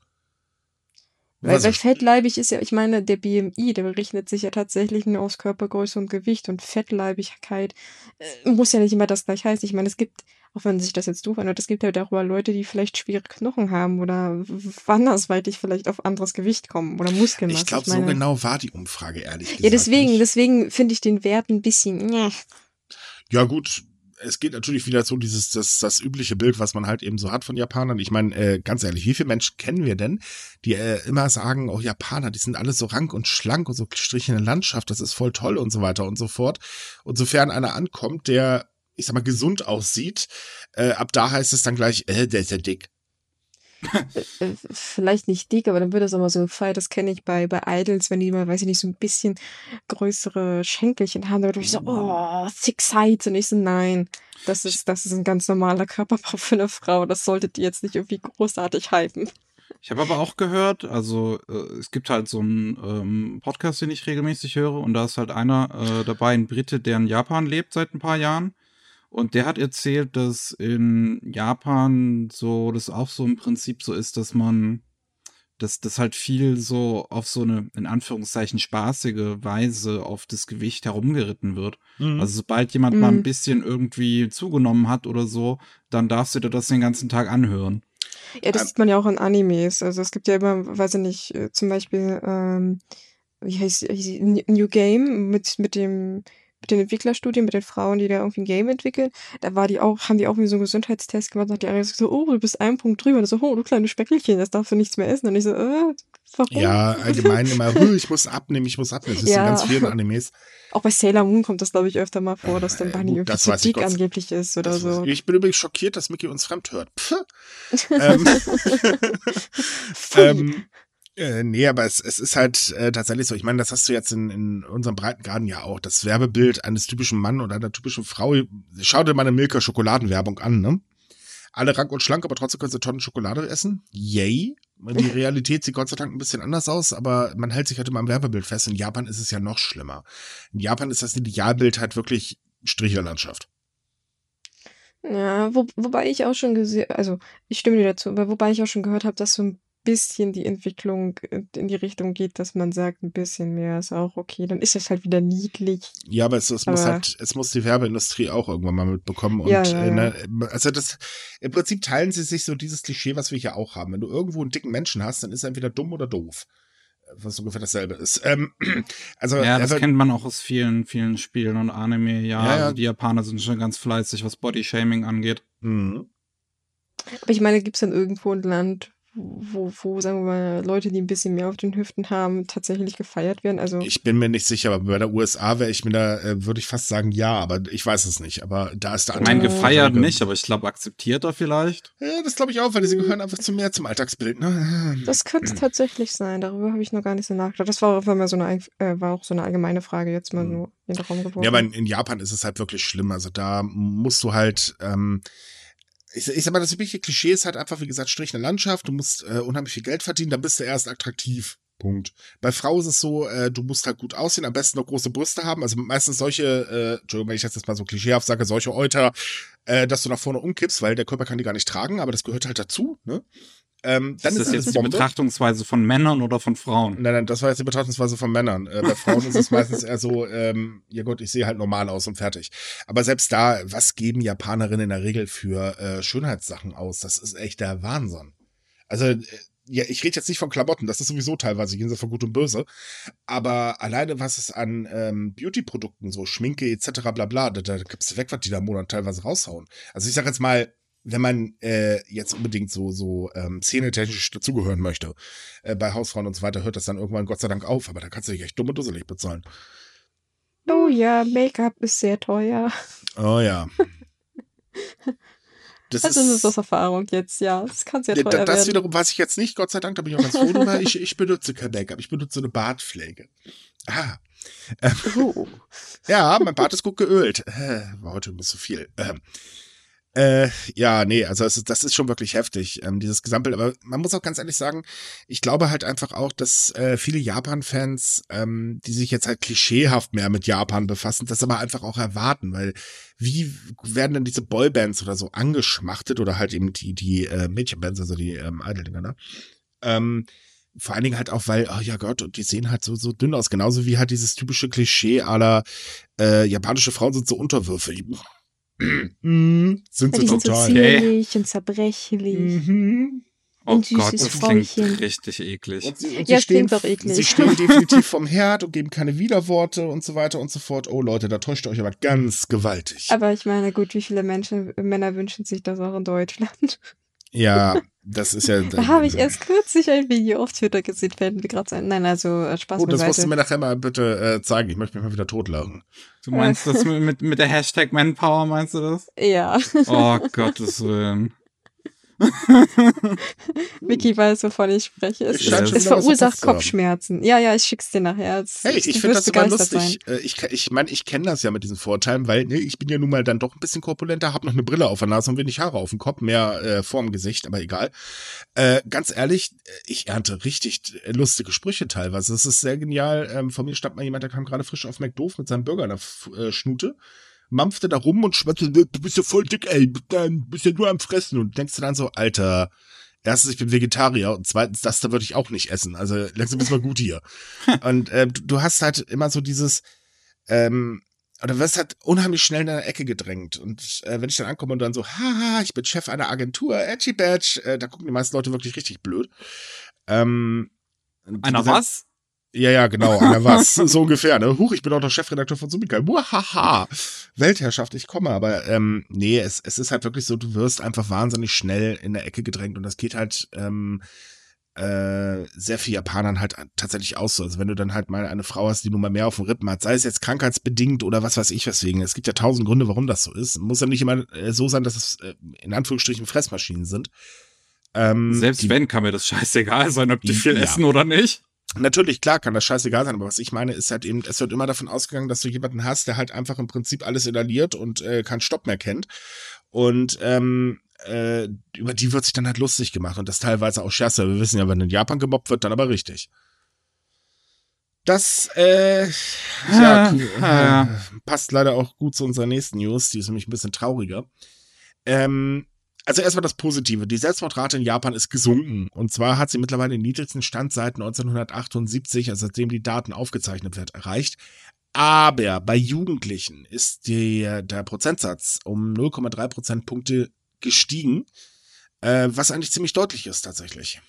Weil, weil fettleibig ist ja, ich meine, der BMI, der berechnet sich ja tatsächlich nur aus Körpergröße und Gewicht und Fettleibigkeit äh, muss ja nicht immer das gleich heißen. Ich meine, es gibt, auch wenn sich das jetzt doof anhört, es gibt ja darüber Leute, die vielleicht schwere Knochen haben oder andersweitig vielleicht auf anderes Gewicht kommen oder Muskeln. Ich glaube, so genau war die Umfrage, ehrlich gesagt. Ja, deswegen, nicht. deswegen finde ich den Wert ein bisschen, ja. Ja, gut, es geht natürlich wieder so dieses, das, das übliche Bild, was man halt eben so hat von Japanern. Ich meine, äh, ganz ehrlich, wie viele Menschen kennen wir denn, die äh, immer sagen, oh, Japaner, die sind alle so rank und schlank und so strichende Landschaft, das ist voll toll und so weiter und so fort. Und sofern einer ankommt, der, ich sag mal, gesund aussieht, äh, ab da heißt es dann gleich, äh, der ist ja dick. Äh, äh, vielleicht nicht dick, aber dann wird das mal so gefeiert. Das kenne ich bei, bei Idols, wenn die mal, weiß ich nicht, so ein bisschen größere Schenkelchen haben. Da würde ich so, oh, thick sides. Und ich so, nein, das ist, das ist ein ganz normaler Körperbau für eine Frau. Das solltet ihr jetzt nicht irgendwie großartig hypen. Ich habe aber auch gehört, also äh, es gibt halt so einen ähm, Podcast, den ich regelmäßig höre, und da ist halt einer äh, dabei, ein Brite, der in Japan lebt seit ein paar Jahren. Und der hat erzählt, dass in Japan so, das auch so im Prinzip so ist, dass man, dass das halt viel so auf so eine, in Anführungszeichen, spaßige Weise auf das Gewicht herumgeritten wird. Mhm. Also sobald jemand mhm. mal ein mhm. bisschen irgendwie zugenommen hat oder so, dann darfst du dir das den ganzen Tag anhören. Ja, das sieht man ja auch in Animes. Also es gibt ja immer, weiß ich nicht, äh, zum Beispiel, ähm, wie heißt, New Game mit, mit dem mit den Entwicklerstudien, mit den Frauen, die da irgendwie ein Game entwickeln, da war die auch, haben die auch wie so einen Gesundheitstest gemacht und hat die eine gesagt, so, oh, du bist einen Punkt drüber. Und so, oh, du kleine Speckelchen, das darfst du nichts mehr essen. Und ich so, äh, warum? Ja, allgemein immer, ich muss abnehmen, ich muss abnehmen. Das ist ja. in ganz vielen Animes. Auch bei Sailor Moon kommt das, glaube ich, öfter mal vor, dass dann Bunny äh, irgendwie zu dick angeblich ist oder so. Ich bin übrigens schockiert, dass Mickey uns fremd hört. ähm, ähm, äh, nee, aber es, es ist halt äh, tatsächlich so. Ich meine, das hast du jetzt in, in unserem Breitengraden ja auch. Das Werbebild eines typischen Mann oder einer typischen Frau. Schau dir mal eine Milka Schokoladenwerbung an, ne? Alle rank und schlank, aber trotzdem können sie Tonnen Schokolade essen. Yay. Die Realität sieht Gott sei Dank ein bisschen anders aus, aber man hält sich halt immer am Werbebild fest. In Japan ist es ja noch schlimmer. In Japan ist das Idealbild halt wirklich Stricherlandschaft. Ja, wo, wobei ich auch schon gesehen, also ich stimme dir dazu, aber wobei ich auch schon gehört habe, dass so ein bisschen die Entwicklung äh, in die Richtung geht, dass man sagt, ein bisschen mehr ist auch okay, dann ist es halt wieder niedlich. Ja, aber es, es aber muss halt, es muss die Werbeindustrie auch irgendwann mal mitbekommen. Und ja, ja, äh, ne, also das, im Prinzip teilen sie sich so dieses Klischee, was wir hier auch haben. Wenn du irgendwo einen dicken Menschen hast, dann ist er entweder dumm oder doof. Was ungefähr dasselbe ist. Ähm, also, ja, das kennt man auch aus vielen, vielen Spielen und Anime. Ja, ja, also die Japaner sind schon ganz fleißig, was Bodyshaming angeht. Mhm. Aber ich meine, gibt es dann irgendwo ein Land, wo, wo, sagen wir mal, Leute, die ein bisschen mehr auf den Hüften haben, tatsächlich gefeiert werden? Also Ich bin mir nicht sicher, aber bei der USA wäre ich mir da, äh, würde ich fast sagen, ja, aber ich weiß es nicht. Aber da ist der Ich meine, Äh, gefeiert nicht, aber ich glaube, akzeptierter vielleicht. Ja, das glaube ich auch, weil sie gehören einfach zu mehr zum Alltagsbild. Ne? das könnte tatsächlich sein. Darüber habe ich noch gar nicht so nachgedacht. Das war auch, mal so eine, ein- äh, war auch so eine allgemeine Frage jetzt mal so in den Raum geworfen. Ja, aber in, in Japan ist es halt wirklich schlimm. Also da musst du halt, ähm, ich, ich sag mal, das übliche Klischee ist halt einfach, wie gesagt, Strich in der Landschaft, du musst äh, unheimlich viel Geld verdienen, dann bist du erst attraktiv. Punkt. Bei Frau ist es so, äh, du musst halt gut aussehen, am besten noch große Brüste haben. Also meistens solche, äh, Entschuldigung, wenn ich das jetzt mal so klischeehaft sage, solche Euter, äh, dass du nach vorne umkippst, weil der Körper kann die gar nicht tragen, aber das gehört halt dazu, ne? Ähm, dann ist ist, das alles jetzt die Bombe. Betrachtungsweise von Männern oder von Frauen? Nein, nein, das war jetzt die Betrachtungsweise von Männern. Äh, bei Frauen ist es meistens eher so, ähm, ja gut, ich sehe halt normal aus und fertig. Aber selbst da, was geben Japanerinnen in der Regel für äh, Schönheitssachen aus? Das ist echt der Wahnsinn. Also, äh, ja, ich rede jetzt nicht von Klamotten, das ist sowieso teilweise jenseits von Gut und Böse. Aber alleine, was es an ähm, Beauty-Produkten, so Schminke etc. bla bla, da, da gibt's weg, was die da im Monat teilweise raushauen. Also ich sag jetzt mal, wenn man äh, jetzt unbedingt so so ähm, szenetechnisch dazugehören möchte, äh, bei Hausfrauen und so weiter, hört das dann irgendwann Gott sei Dank auf, aber da kannst du dich echt dumm und dusselig bezahlen. oh ja, Make-up ist sehr teuer. Oh ja. Das Also das ist aus Erfahrung jetzt, ja. Das kann sehr teuer da- das werden. wiederum weiß ich jetzt nicht, Gott sei Dank, da bin ich auch ganz froh drüber. Ich, ich benutze kein Make-up, ich benutze eine Bartpflege. Ah. Oh. Ja, mein Bart ist gut geölt. Äh, war heute ein bisschen zu viel. Ähm, äh, ja, nee, also es, ist- das ist schon wirklich heftig, ähm, dieses Gesamtbild. Aber man muss auch ganz ehrlich sagen, ich glaube halt einfach auch, dass äh, viele Japan-Fans, ähm, die sich jetzt halt klischeehaft mehr mit Japan befassen, das aber einfach auch erwarten, weil wie werden denn diese Boybands oder so angeschmachtet oder halt eben die, die äh, Mädchenbands, also die ähm, Idol-Dinger, ne? Ähm, vor allen Dingen halt auch, weil, oh ja Gott, und die sehen halt so, so dünn aus. Genauso wie halt dieses typische Klischee aller äh, japanische Frauen sind so unterwürfig. Mhm, sind Ja, sie die sind so total. Okay. zierlich und zerbrechlich. Mhm. Oh Ein süßes Gott, das klingt Frauchen. richtig eklig. Und sie, und Ja, sie es klingt doch eklig. Sie stehen definitiv vom Herd und geben keine Widerworte und so weiter und so fort. Oh Leute, da täuscht ihr euch aber ganz gewaltig. Aber ich meine, gut, wie viele Menschen, Männer wünschen sich das auch in Deutschland? ja, das ist ja. Da habe ich erst kürzlich ein Video auf Twitter gesehen, fällt mir gerade sein. Nein, also äh, Spaß Oh, das musst du mir nachher mal bitte äh, zeigen. Ich möchte mich mal wieder totlachen. Du meinst das mit, mit, mit der Hashtag Manpower, meinst du das? Ja, Oh Gottes Willen. Vicky weiß, wovon ich spreche. Es, Ich es, es verursacht. Kopfschmerzen. Ja, ja, ich schick's dir nachher. Es, Hey, ich finde das immer lustig. Äh, Ich, ich meine, ich kenne das ja mit diesen Vorteilen, weil ne, ich bin ja nun mal dann doch ein bisschen korpulenter, habe noch eine Brille auf der Nase und wenig Haare auf dem Kopf, mehr äh, vorm Gesicht, aber egal. Äh, ganz ehrlich, äh, ich ernte richtig lustige Sprüche teilweise. Das ist sehr genial. Ähm, von mir stammt mal jemand, der kam gerade frisch auf McDoof mit seinem Burger in der F äh, Schnute, mampfte da rum und schwatzte, du bist ja voll dick, ey, du bist ja nur am Fressen und denkst du dann so, Alter, erstens, ich bin Vegetarier und zweitens, das da würde ich auch nicht essen. Also langsam ist mal gut hier. und äh, du, du hast halt immer so dieses, ähm, oder wirst halt unheimlich schnell in eine Ecke gedrängt. Und äh, wenn ich dann ankomme und dann so, haha, ich bin Chef einer Agentur, Edgy Badge, äh, da gucken die meisten Leute wirklich richtig blöd. Ähm, Einer gesagt, was? Ja, ja, genau, einer was. so ungefähr, ne? Huch, ich bin auch noch Chefredakteur von Sumika. Muahaha. Weltherrschaft, ich komme. Aber ähm, nee, es, es ist halt wirklich so, du wirst einfach wahnsinnig schnell in der Ecke gedrängt und das geht halt ähm, äh, sehr viel Japanern halt tatsächlich aus so. Also wenn du dann halt mal eine Frau hast, die nun mal mehr auf dem Rippen hat, sei es jetzt krankheitsbedingt oder was weiß ich weswegen. Es gibt ja tausend Gründe, warum das so ist. Muss ja nicht immer äh, so sein, dass es äh, in Anführungsstrichen Fressmaschinen sind. Ähm, Selbst die- wenn, kann mir das scheißegal sein, ob die viel Ja. essen oder nicht. Natürlich, klar, kann das scheißegal sein, aber was ich meine, ist halt eben, es wird immer davon ausgegangen, dass du jemanden hast, der halt einfach im Prinzip alles inhaliert und äh, keinen Stopp mehr kennt. Und ähm, äh, über die wird sich dann halt lustig gemacht und das teilweise auch Scherze. Wir wissen ja, wenn in Japan gemobbt wird, dann aber richtig. Das äh, ja, Ah, äh, passt leider auch gut zu unserer nächsten News, die ist nämlich ein bisschen trauriger. Ähm, also erstmal das Positive. Die Selbstmordrate in Japan ist gesunken. Und zwar hat sie mittlerweile den niedrigsten Stand seit 1978, also seitdem die Daten aufgezeichnet wird, erreicht. Aber bei Jugendlichen ist die, der Prozentsatz um 0,3 Prozentpunkte gestiegen, äh, was eigentlich ziemlich deutlich ist tatsächlich.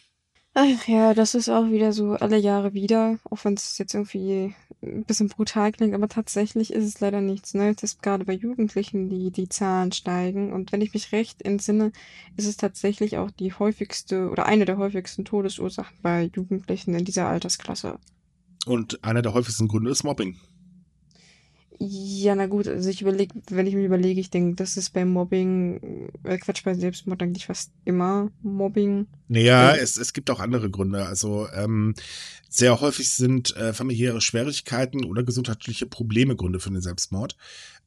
Ach ja, das ist auch wieder so alle Jahre wieder, auch wenn es jetzt irgendwie ein bisschen brutal klingt, aber tatsächlich ist es leider nichts Neues, gerade bei Jugendlichen die, die Zahlen steigen. Und wenn ich mich recht entsinne, ist es tatsächlich auch die häufigste oder eine der häufigsten Todesursachen bei Jugendlichen in dieser Altersklasse. Und einer der häufigsten Gründe ist Mobbing. Ja, na gut, also ich überlege, wenn ich mir überlege, ich denke, das ist beim Mobbing, äh, Quatsch, bei Selbstmord eigentlich fast immer Mobbing. Naja, äh, es, es gibt auch andere Gründe. Also ähm, sehr häufig sind äh, familiäre Schwierigkeiten oder gesundheitliche Probleme Gründe für den Selbstmord.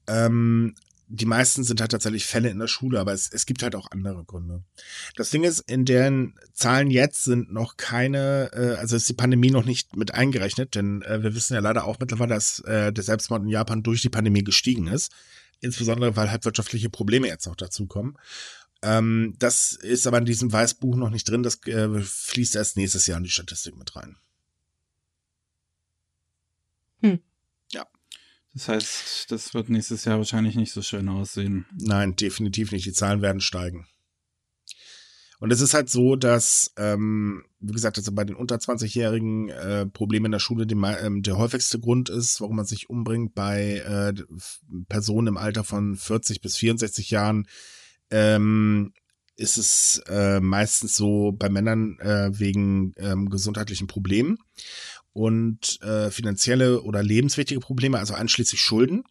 Ähm, die meisten sind halt tatsächlich Fälle in der Schule, aber es, es gibt halt auch andere Gründe. Das Ding ist, in deren Zahlen jetzt sind noch keine, äh, also ist die Pandemie noch nicht mit eingerechnet, denn äh, wir wissen ja leider auch mittlerweile, dass äh, der Selbstmord in Japan durch die Pandemie gestiegen ist. Insbesondere, weil halt wirtschaftliche Probleme jetzt noch dazukommen. Ähm, das ist aber in diesem Weißbuch noch nicht drin, das äh, fließt erst nächstes Jahr in die Statistik mit rein. Hm. Das heißt, das wird nächstes Jahr wahrscheinlich nicht so schön aussehen. Nein, definitiv nicht. Die Zahlen werden steigen. Und es ist halt so, dass, ähm, wie gesagt, also bei den unter 20-Jährigen äh, Probleme in der Schule die, ähm, der häufigste Grund ist, warum man sich umbringt. Bei äh, Personen im Alter von 40 bis 64 Jahren ähm, ist es äh, meistens so bei Männern äh, wegen ähm, gesundheitlichen Problemen und äh, finanzielle oder lebenswichtige Probleme, also einschließlich Schulden.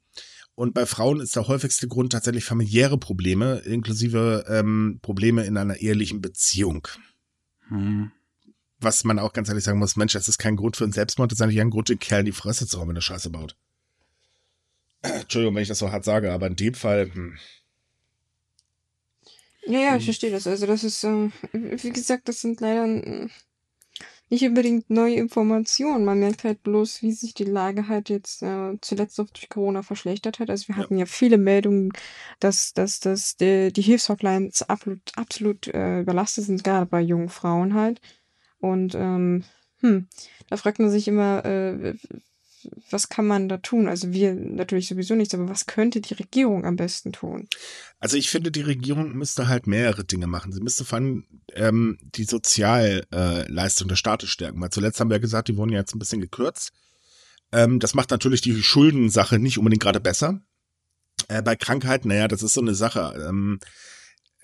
Und bei Frauen ist der häufigste Grund tatsächlich familiäre Probleme, inklusive ähm, Probleme in einer ehelichen Beziehung. Hm. Was man auch ganz ehrlich sagen muss, Mensch, das ist kein Grund für einen Selbstmord, das ist eigentlich ein Grund, den Kerl in die Fresse zu hauen, wenn er Scheiße baut. Entschuldigung, wenn ich das so hart sage, aber in dem Fall. Hm. Ja, ja, ich hm. verstehe das. Also das ist, äh, wie gesagt, das sind leider äh, nicht unbedingt neue Informationen. Man merkt halt bloß, wie sich die Lage halt jetzt äh, zuletzt auch durch Corona verschlechtert hat. Also wir hatten ja, ja viele Meldungen, dass, dass, dass die, die Hilfshotlines absolut, absolut äh, überlastet sind, gerade bei jungen Frauen halt. Und ähm, hm, da fragt man sich immer, äh, was kann man da tun? Also wir natürlich sowieso nichts, aber was könnte die Regierung am besten tun? Also ich finde, die Regierung müsste halt mehrere Dinge machen. Sie müsste vor allem ähm, die Sozialleistung äh, der Staates stärken. Weil zuletzt haben wir ja gesagt, die wurden ja jetzt ein bisschen gekürzt. Ähm, das macht natürlich die Schuldensache nicht unbedingt gerade besser. Äh, bei Krankheiten, naja, das ist so eine Sache. Ähm,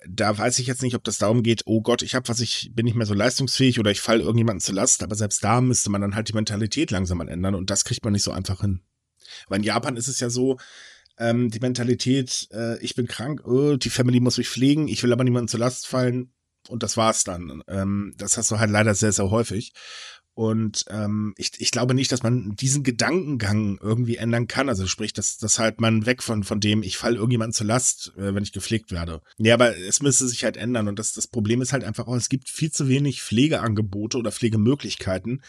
da weiß ich jetzt nicht, ob das darum geht, oh Gott, ich habe was, ich bin nicht mehr so leistungsfähig oder ich falle irgendjemandem zu Last, aber selbst da müsste man dann halt die Mentalität langsam mal ändern und das kriegt man nicht so einfach hin. Weil in Japan ist es ja so, ähm, die Mentalität, äh, ich bin krank, oh, die Family muss mich pflegen, ich will aber niemandem zu Last fallen und das war's dann. Ähm, das hast du halt leider sehr, sehr häufig. Und ähm, ich, ich glaube nicht, dass man diesen Gedankengang irgendwie ändern kann. Also sprich, dass, dass halt man weg von, von dem, ich falle irgendjemandem zur Last, äh, wenn ich gepflegt werde. Ja, aber es müsste sich halt ändern. Und das, das Problem ist halt einfach auch, es gibt viel zu wenig Pflegeangebote oder Pflegemöglichkeiten.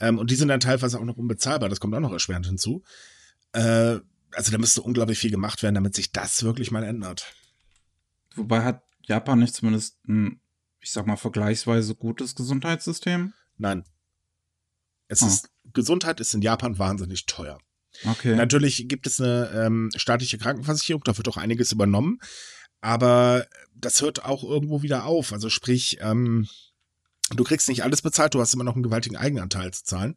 Ähm, und die sind dann teilweise auch noch unbezahlbar. Das kommt auch noch erschwerend hinzu. Äh, also da müsste unglaublich viel gemacht werden, damit sich das wirklich mal ändert. Wobei hat Japan nicht zumindest ein, ich sag mal, vergleichsweise gutes Gesundheitssystem? Nein. Es oh. ist, Gesundheit ist in Japan wahnsinnig teuer. Okay. Natürlich gibt es eine ähm, staatliche Krankenversicherung, da wird auch einiges übernommen, aber das hört auch irgendwo wieder auf. Also sprich, ähm, du kriegst nicht alles bezahlt, du hast immer noch einen gewaltigen Eigenanteil zu zahlen.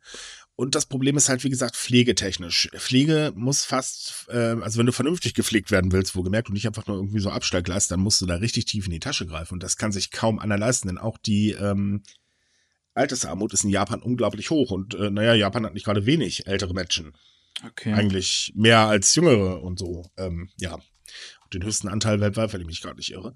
Und das Problem ist halt, wie gesagt, pflegetechnisch. Pflege muss fast, äh, also wenn du vernünftig gepflegt werden willst, wo gemerkt und nicht einfach nur irgendwie so Abstellgleis, dann musst du da richtig tief in die Tasche greifen. Und das kann sich kaum einer leisten, denn auch die ähm, Altersarmut ist in Japan unglaublich hoch. Und äh, naja, Japan hat nicht gerade wenig ältere Menschen. Okay. Eigentlich mehr als jüngere und so. Ähm, ja. Den höchsten Anteil weltweit, wenn ich mich gerade nicht irre.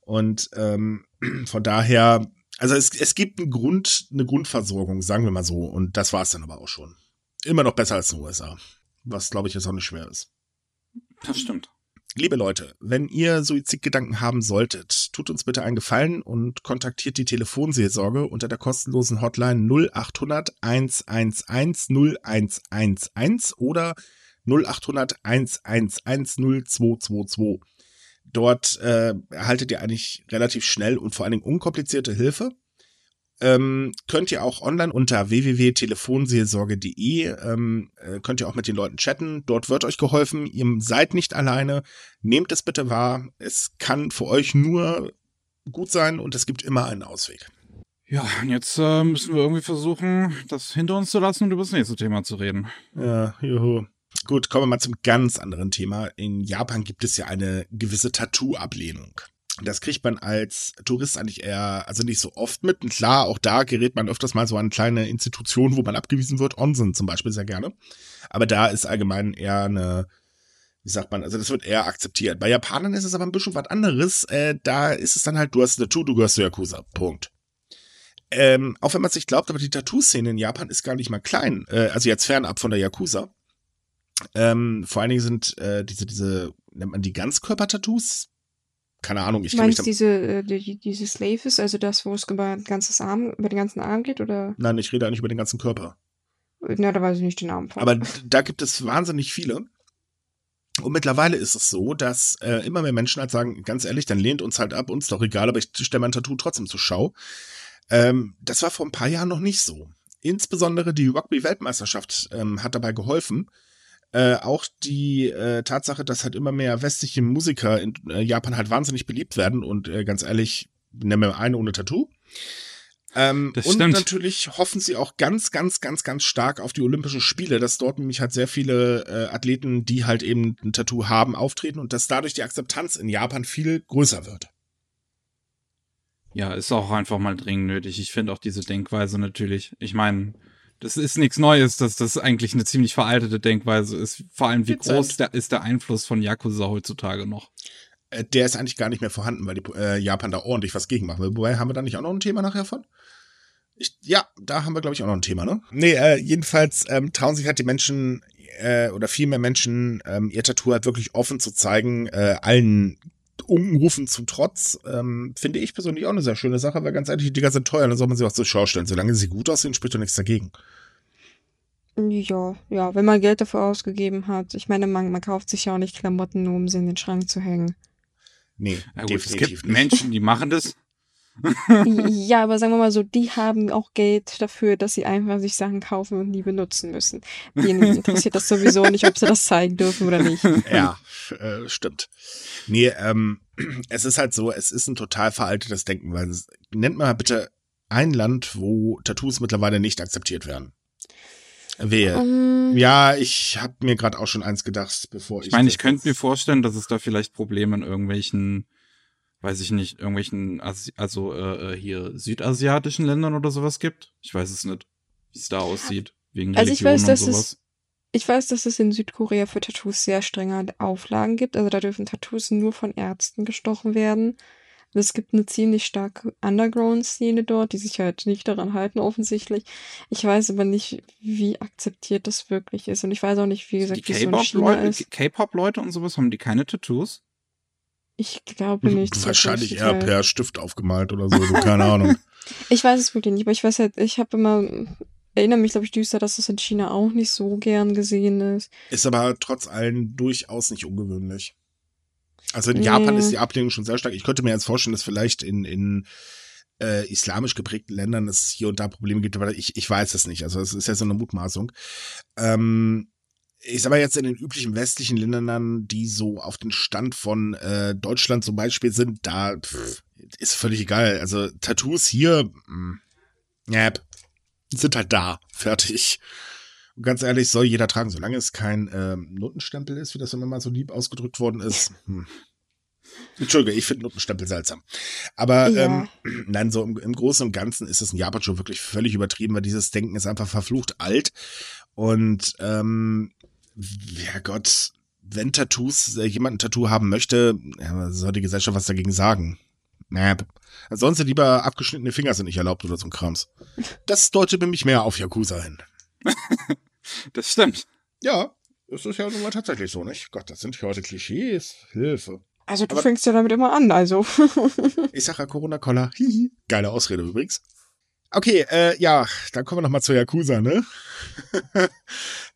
Und ähm, von daher, also es, es gibt einen Grund, eine Grundversorgung, sagen wir mal so. Und das war es dann aber auch schon. Immer noch besser als in den USA. Was, glaube ich, jetzt auch nicht schwer ist. Das stimmt. Liebe Leute, wenn ihr Suizidgedanken haben solltet, tut uns bitte einen Gefallen und kontaktiert die Telefonseelsorge unter der kostenlosen Hotline 0800 111 0111 oder 0800 111 0222. Dort äh, erhaltet ihr eigentlich relativ schnell und vor allen Dingen unkomplizierte Hilfe ähm, könnt ihr auch online unter www.telefonseelsorge.de ähm, äh, könnt ihr auch mit den Leuten chatten. Dort wird euch geholfen. Ihr seid nicht alleine. Nehmt es bitte wahr. Es kann für euch nur gut sein und es gibt immer einen Ausweg. Ja, und jetzt äh, müssen wir irgendwie versuchen, das hinter uns zu lassen und über das nächste Thema zu reden. Ja, juhu. Gut, kommen wir mal zum ganz anderen Thema. In Japan gibt es ja eine gewisse Tattoo-Ablehnung. Das kriegt man als Tourist eigentlich eher, also nicht so oft mit. Und klar, auch da gerät man öfters mal so an kleine Institutionen, wo man abgewiesen wird. Onsen zum Beispiel sehr gerne. Aber da ist allgemein eher eine, wie sagt man, also das wird eher akzeptiert. Bei Japanern ist es aber ein bisschen was anderes. Äh, da ist es dann halt, du hast ein Tattoo, du gehörst zu Yakuza. Punkt. Ähm, auch wenn man es nicht glaubt, aber die Tattoo-Szene in Japan ist gar nicht mal klein. Äh, also jetzt fernab von der Yakuza. Ähm, vor allen Dingen sind äh, diese, diese, nennt man die Ganzkörper-Tattoos? Keine Ahnung, ich kann mich diese, äh, die, diese Slaves, also das, wo es über, ganzes Arm, über den ganzen Arm geht, oder? Nein, ich rede eigentlich über den ganzen Körper. Na, da weiß ich nicht den Namen von. Aber da gibt es wahnsinnig viele. Und mittlerweile ist es so, dass äh, immer mehr Menschen halt sagen, ganz ehrlich, dann lehnt uns halt ab, uns doch egal, aber ich stelle mein Tattoo trotzdem zur Schau. Ähm, das war vor ein paar Jahren noch nicht so. Insbesondere die Rugby-Weltmeisterschaft ähm, hat dabei geholfen. Äh, auch die äh, Tatsache, dass halt immer mehr westliche Musiker in äh, Japan halt wahnsinnig beliebt werden und äh, ganz ehrlich, nennen wir eine ohne Tattoo. Ähm, und stimmt. natürlich hoffen sie auch ganz, ganz, ganz, ganz stark auf die Olympischen Spiele, dass dort nämlich halt sehr viele äh, Athleten, die halt eben ein Tattoo haben, auftreten und dass dadurch die Akzeptanz in Japan viel größer wird. Ja, ist auch einfach mal dringend nötig. Ich finde auch diese Denkweise natürlich. Ich meine, das ist nichts Neues, dass das eigentlich eine ziemlich veraltete Denkweise ist. Vor allem, wie groß der, ist der Einfluss von Yakuza heutzutage noch. Äh, der ist eigentlich gar nicht mehr vorhanden, weil die äh, Japan da ordentlich was gegen machen will. Wobei, haben wir da nicht auch noch ein Thema nachher von? Ich, ja, da haben wir, glaube ich, auch noch ein Thema, ne? Nee, äh, jedenfalls ähm, trauen sich halt die Menschen äh, oder viel mehr Menschen, ähm, ihr Tattoo halt wirklich offen zu zeigen, äh, allen Umrufen zum Trotz, ähm, finde ich persönlich auch eine sehr schöne Sache, weil ganz ehrlich, die Dinger sind teuer, dann soll man sie auch zur Schau stellen. Solange sie gut aussehen, spricht doch nichts dagegen. Ja, ja, wenn man Geld dafür ausgegeben hat. Ich meine, man, man kauft sich ja auch nicht Klamotten, nur um sie in den Schrank zu hängen. Nee, gut, es definitiv gibt nicht. Menschen, die machen das. Ja, aber sagen wir mal so, die haben auch Geld dafür, dass sie einfach sich Sachen kaufen und nie benutzen müssen. Denen interessiert das sowieso nicht, ob sie das zeigen dürfen oder nicht. Ja, äh, stimmt. Nee, ähm, es ist halt so, es ist ein total veraltetes Denken, weil es, nennt mal bitte ein Land, wo Tattoos mittlerweile nicht akzeptiert werden. Wehe. Ähm, Ja, ich habe mir gerade auch schon eins gedacht, bevor ich. Ich meine, ich könnte mir vorstellen, dass es da vielleicht Probleme in irgendwelchen, weiß ich nicht, irgendwelchen, Asi also äh, äh, hier südasiatischen Ländern oder sowas gibt. Ich weiß es nicht, wie es da aussieht. Wegen Also ich Religion weiß, und dass sowas. es, ich weiß, dass es in Südkorea für Tattoos sehr strenge Auflagen gibt. Also da dürfen Tattoos nur von Ärzten gestochen werden. Und es gibt eine ziemlich starke Underground-Szene dort, die sich halt nicht daran halten, offensichtlich. Ich weiß aber nicht, wie akzeptiert das wirklich ist. Und ich weiß auch nicht, wie die gesagt, wie es so in China K-Pop-Leute ist. K-Pop-Leute und sowas, haben die keine Tattoos? Ich glaube nicht. Wahrscheinlich eher per Stift aufgemalt oder so, so keine Ahnung. Ich weiß es wirklich nicht, aber ich weiß halt, ich habe immer, erinnere mich, glaube ich, düster, dass es in China auch nicht so gern gesehen ist. Ist aber trotz allem durchaus nicht ungewöhnlich. Also in Nee. Japan ist die Ablehnung schon sehr stark. Ich könnte mir jetzt vorstellen, dass vielleicht in, in äh, islamisch geprägten Ländern es hier und da Probleme gibt, aber ich, ich weiß es nicht. Also es ist ja so eine Mutmaßung. Ähm, ich sag mal jetzt in den üblichen westlichen Ländern, die so auf den Stand von äh, Deutschland zum Beispiel sind, da pff, ist völlig egal. Also Tattoos hier, mh, ja, sind halt da, fertig. Und ganz ehrlich, soll jeder tragen, solange es kein ähm, Notenstempel ist, wie das immer mal so lieb ausgedrückt worden ist. Hm. Entschuldige, ich finde Notenstempel seltsam. Aber Ja. ähm, nein, so im, im Großen und Ganzen ist es in Japan schon wirklich völlig übertrieben, weil dieses Denken ist einfach verflucht alt. Und ähm, ja Gott, wenn Tattoos, äh, jemand ein Tattoo haben möchte, ja, soll die Gesellschaft was dagegen sagen. Naja, ansonsten lieber abgeschnittene Finger sind nicht erlaubt oder so ein Krams. Das deutet nämlich mehr auf Yakuza hin. Das stimmt. Ja, das ist ja nun mal tatsächlich so, nicht? Gott, das sind hier heute Klischees. Hilfe. Also du Aber- fängst ja damit immer an, also. Ich sag ja Corona-Koller. Geile Ausrede übrigens. Okay, äh, ja, dann kommen wir noch mal zur Yakuza, ne?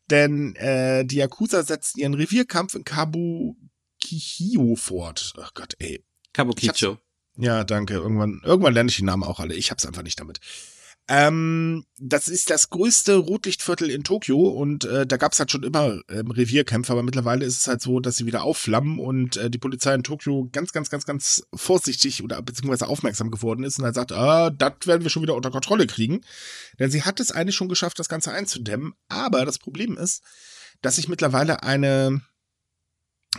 Denn äh, die Yakuza setzen ihren Revierkampf in Kabukihio fort. Ach Gott, ey. Kabukicho. Ja, danke. Irgendwann, irgendwann lerne ich die Namen auch alle. Ich hab's einfach nicht damit. Ähm, das ist das größte Rotlichtviertel in Tokio und äh, da gab es halt schon immer ähm, Revierkämpfe, aber mittlerweile ist es halt so, dass sie wieder aufflammen und äh, die Polizei in Tokio ganz, ganz, ganz, ganz vorsichtig oder beziehungsweise aufmerksam geworden ist und halt sagt, ah, das werden wir schon wieder unter Kontrolle kriegen. Denn sie hat es eigentlich schon geschafft, das Ganze einzudämmen. Aber das Problem ist, dass sich mittlerweile eine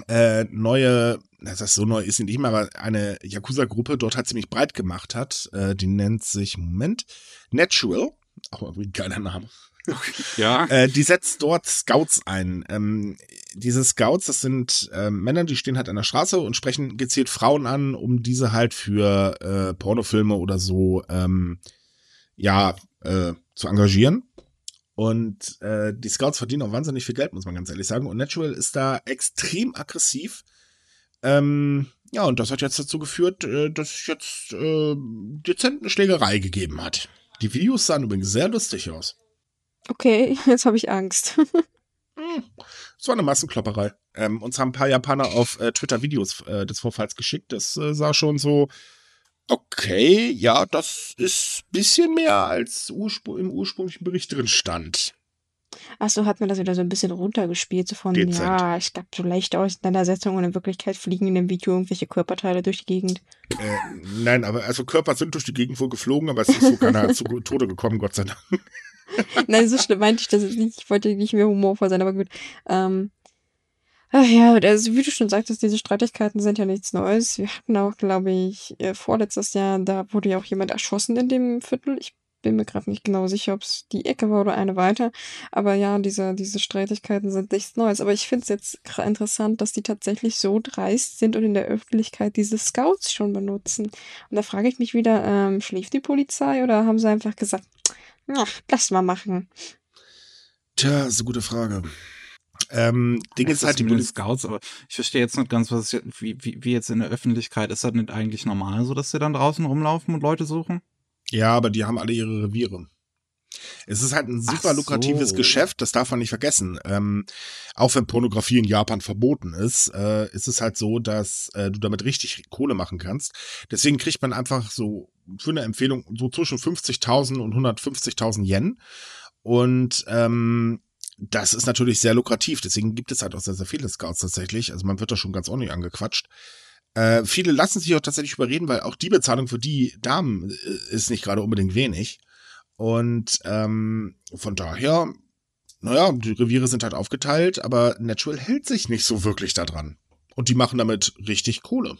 äh, neue, das ist so neu ist sie nicht mehr, aber eine Yakuza-Gruppe dort halt ziemlich breit gemacht hat. Äh, die nennt sich, Moment, Natural. Auch irgendwie ein geiler Name. Ja. Äh, die setzt dort Scouts ein. Ähm, diese Scouts, das sind äh, Männer, die stehen halt an der Straße und sprechen gezielt Frauen an, um diese halt für äh, Pornofilme oder so ähm, ja äh, zu engagieren. Und äh, die Scouts verdienen auch wahnsinnig viel Geld, muss man ganz ehrlich sagen. Und Natural ist da extrem aggressiv. Ähm, ja, und das hat jetzt dazu geführt, äh, dass es jetzt äh, dezent eine Schlägerei gegeben hat. Die Videos sahen übrigens sehr lustig aus. Okay, jetzt habe ich Angst. Hm, Es war eine Massenklopperei. Ähm, uns haben ein paar Japaner auf äh, Twitter Videos äh, des Vorfalls geschickt. Das äh, sah schon so, okay, ja, das ist bisschen mehr als urspr im ursprünglichen Bericht drin stand. Achso, hat man das wieder so ein bisschen runtergespielt, so von, Dezent. ja, es gab so leichte Auseinandersetzungen und in Wirklichkeit fliegen in dem Video irgendwelche Körperteile durch die Gegend. Äh, nein, aber also Körper sind durch die Gegend wohl geflogen, aber es ist so keiner zu Tode gekommen, Gott sei Dank. Nein, so schlimm meinte ich das jetzt nicht. Ich wollte nicht mehr humorvoll sein, aber gut. Ähm, ach ja, also wie du schon sagtest, diese Streitigkeiten sind ja nichts Neues. Wir hatten auch, glaube ich, äh, vorletztes Jahr, da wurde ja auch jemand erschossen in dem Viertel. Ich bin mir gerade nicht genau sicher, ob es die Ecke war oder eine weiter. Aber ja, diese, diese Streitigkeiten sind nichts Neues. Aber ich finde es jetzt interessant, dass die tatsächlich so dreist sind und in der Öffentlichkeit diese Scouts schon benutzen. Und da frage ich mich wieder, ähm, schläft die Polizei oder haben sie einfach gesagt, ja, lass mal machen. Tja, ist eine gute Frage. Ähm, Ding ist Das halt die Polizei. Scouts, aber ich verstehe jetzt nicht ganz, was jetzt, wie, wie, wie jetzt in der Öffentlichkeit ist das nicht eigentlich normal, so dass sie dann draußen rumlaufen und Leute suchen? Ja, aber die haben alle ihre Reviere. Es ist halt ein super lukratives so. Geschäft, das darf man nicht vergessen. Ähm, auch wenn Pornografie in Japan verboten ist, äh, ist es halt so, dass äh, du damit richtig Kohle machen kannst. Deswegen kriegt man einfach so für eine Empfehlung so zwischen 50.000 und 150.000 Yen. Und ähm, das ist natürlich sehr lukrativ. Deswegen gibt es halt auch sehr, sehr viele Scouts tatsächlich. Also man wird da schon ganz ordentlich angequatscht. Äh, viele lassen sich auch tatsächlich überreden, weil auch die Bezahlung für die Damen äh, ist nicht gerade unbedingt wenig. Und ähm, von daher, naja, die Reviere sind halt aufgeteilt, aber Natural hält sich nicht so wirklich daran. Und die machen damit richtig Kohle.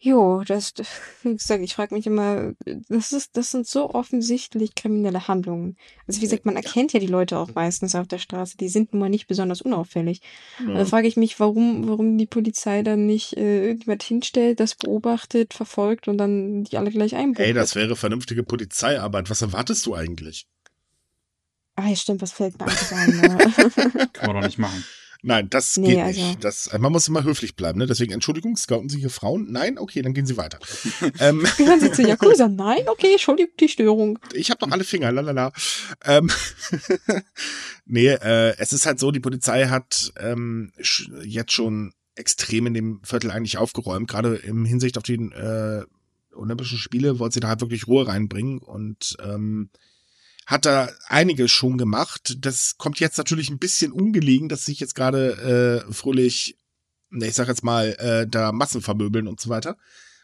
Jo, das, wie gesagt, ich frage mich immer, das ist, das sind so offensichtlich kriminelle Handlungen. Also wie gesagt, man erkennt ja die Leute auch meistens auf der Straße, die sind nun mal nicht besonders unauffällig. Und da frage ich mich, warum, warum die Polizei dann nicht äh, irgendjemand hinstellt, das beobachtet, verfolgt und dann die alle gleich einbucht. Ey, das wäre vernünftige Polizeiarbeit. Was erwartest du eigentlich? Ah, ja, stimmt, was fällt mir eigentlich ein? Ne? Kann man doch nicht machen. Nein, das Nee, geht also- nicht. Das, äh, man muss immer höflich bleiben, ne? Deswegen, Entschuldigung, scouten Sie hier Frauen? Nein? Okay, dann gehen Sie weiter. ähm, Gehören Sie zu Yakuza? Nein? Okay, Entschuldigung, die Störung. ich habe doch alle Finger, lalala. Ähm, nee, äh, es ist halt so, die Polizei hat ähm, sch- jetzt schon extrem in dem Viertel eigentlich aufgeräumt, gerade im Hinsicht auf die äh, Olympischen Spiele wollte sie da halt wirklich Ruhe reinbringen und ähm, hat da einiges schon gemacht. Das kommt jetzt natürlich ein bisschen ungelegen, dass sich jetzt gerade äh, fröhlich, ne, ich sag jetzt mal, äh, da Massen vermöbeln und so weiter.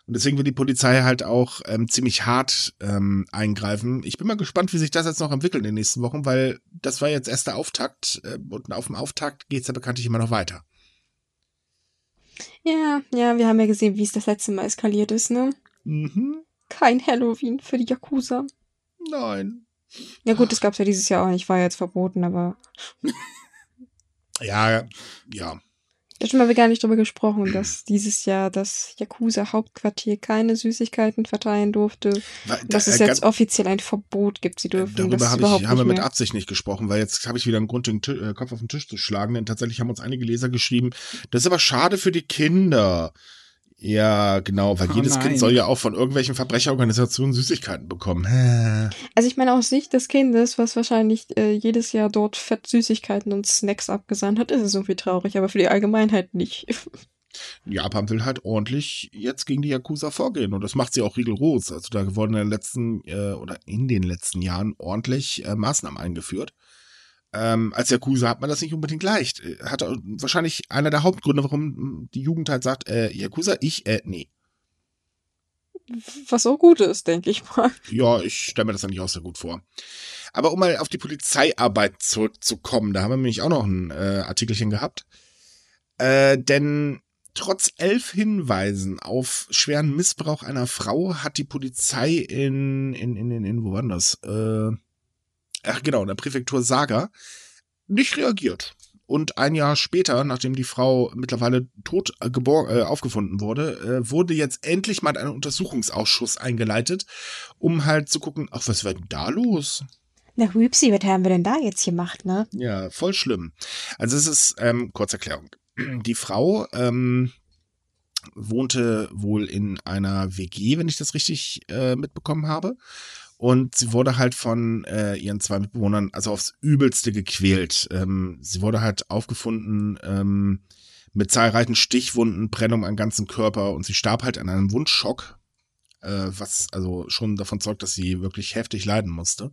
Und deswegen will die Polizei halt auch ähm, ziemlich hart ähm, eingreifen. Ich bin mal gespannt, wie sich das jetzt noch entwickelt in den nächsten Wochen, weil das war jetzt erst der Auftakt äh, und auf dem Auftakt geht's ja bekanntlich immer noch weiter. Ja, ja, wir haben ja gesehen, wie es das letzte Mal eskaliert ist, ne? Mhm. Kein Halloween für die Yakuza. Nein. Ja gut, das gab's ja dieses Jahr auch nicht, war jetzt verboten, aber Ja, ja. da haben wir gar nicht drüber gesprochen, dass dieses Jahr das Yakuza-Hauptquartier keine Süßigkeiten verteilen durfte. Weil, Und dass da, es äh, jetzt offiziell ein Verbot gibt, sie dürfen das Darüber habe überhaupt ich, haben wir mit. Absicht nicht gesprochen, weil jetzt habe ich wieder einen Grund, den Ti- äh, Kopf auf den Tisch zu schlagen, denn tatsächlich haben uns einige Leser geschrieben, das ist aber schade für die Kinder. Ja, genau, weil Oh jedes nein. Kind soll ja auch von irgendwelchen Verbrecherorganisationen Süßigkeiten bekommen. Also ich meine aus Sicht des Kindes, was wahrscheinlich äh, jedes Jahr dort fett Süßigkeiten und Snacks abgesandt hat, ist es irgendwie traurig, aber für die Allgemeinheit nicht. Japan will halt ordentlich jetzt gegen die Yakuza vorgehen und das macht sie auch rigoros. Also da wurden in den letzten äh, oder in den letzten Jahren ordentlich äh, Maßnahmen eingeführt. Ähm, als Yakuza hat man das nicht unbedingt leicht. Hat wahrscheinlich einer der Hauptgründe, warum die Jugend halt sagt, äh, Yakuza, ich, äh, nee. Was auch gut ist, denke ich mal. Ja, ich stelle mir das eigentlich auch sehr gut vor. Aber um mal auf die Polizeiarbeit zurückzukommen, da haben wir nämlich auch noch ein äh, Artikelchen gehabt. Äh, denn trotz elf Hinweisen auf schweren Missbrauch einer Frau hat die Polizei in, in, in, in, in wo war das? Äh, ach genau, in der Präfektur Saga nicht reagiert. Und ein Jahr später, nachdem die Frau mittlerweile tot äh, äh, aufgefunden wurde, äh, wurde jetzt endlich mal ein Untersuchungsausschuss eingeleitet, um halt zu gucken, ach, was war denn da los? Na, Hübsi, was haben wir denn da jetzt gemacht, ne? Ja, voll schlimm. Also es ist, ähm, Kurzerklärung. Die Frau ähm, wohnte wohl in einer WG, wenn ich das richtig äh, mitbekommen habe. Und sie wurde halt von äh, ihren zwei Mitbewohnern also aufs Übelste gequält. Ähm, sie wurde halt aufgefunden ähm, mit zahlreichen Stichwunden, Brennung am ganzen Körper und sie starb halt an einem Wundschock, äh, was also schon davon zeugt, dass sie wirklich heftig leiden musste.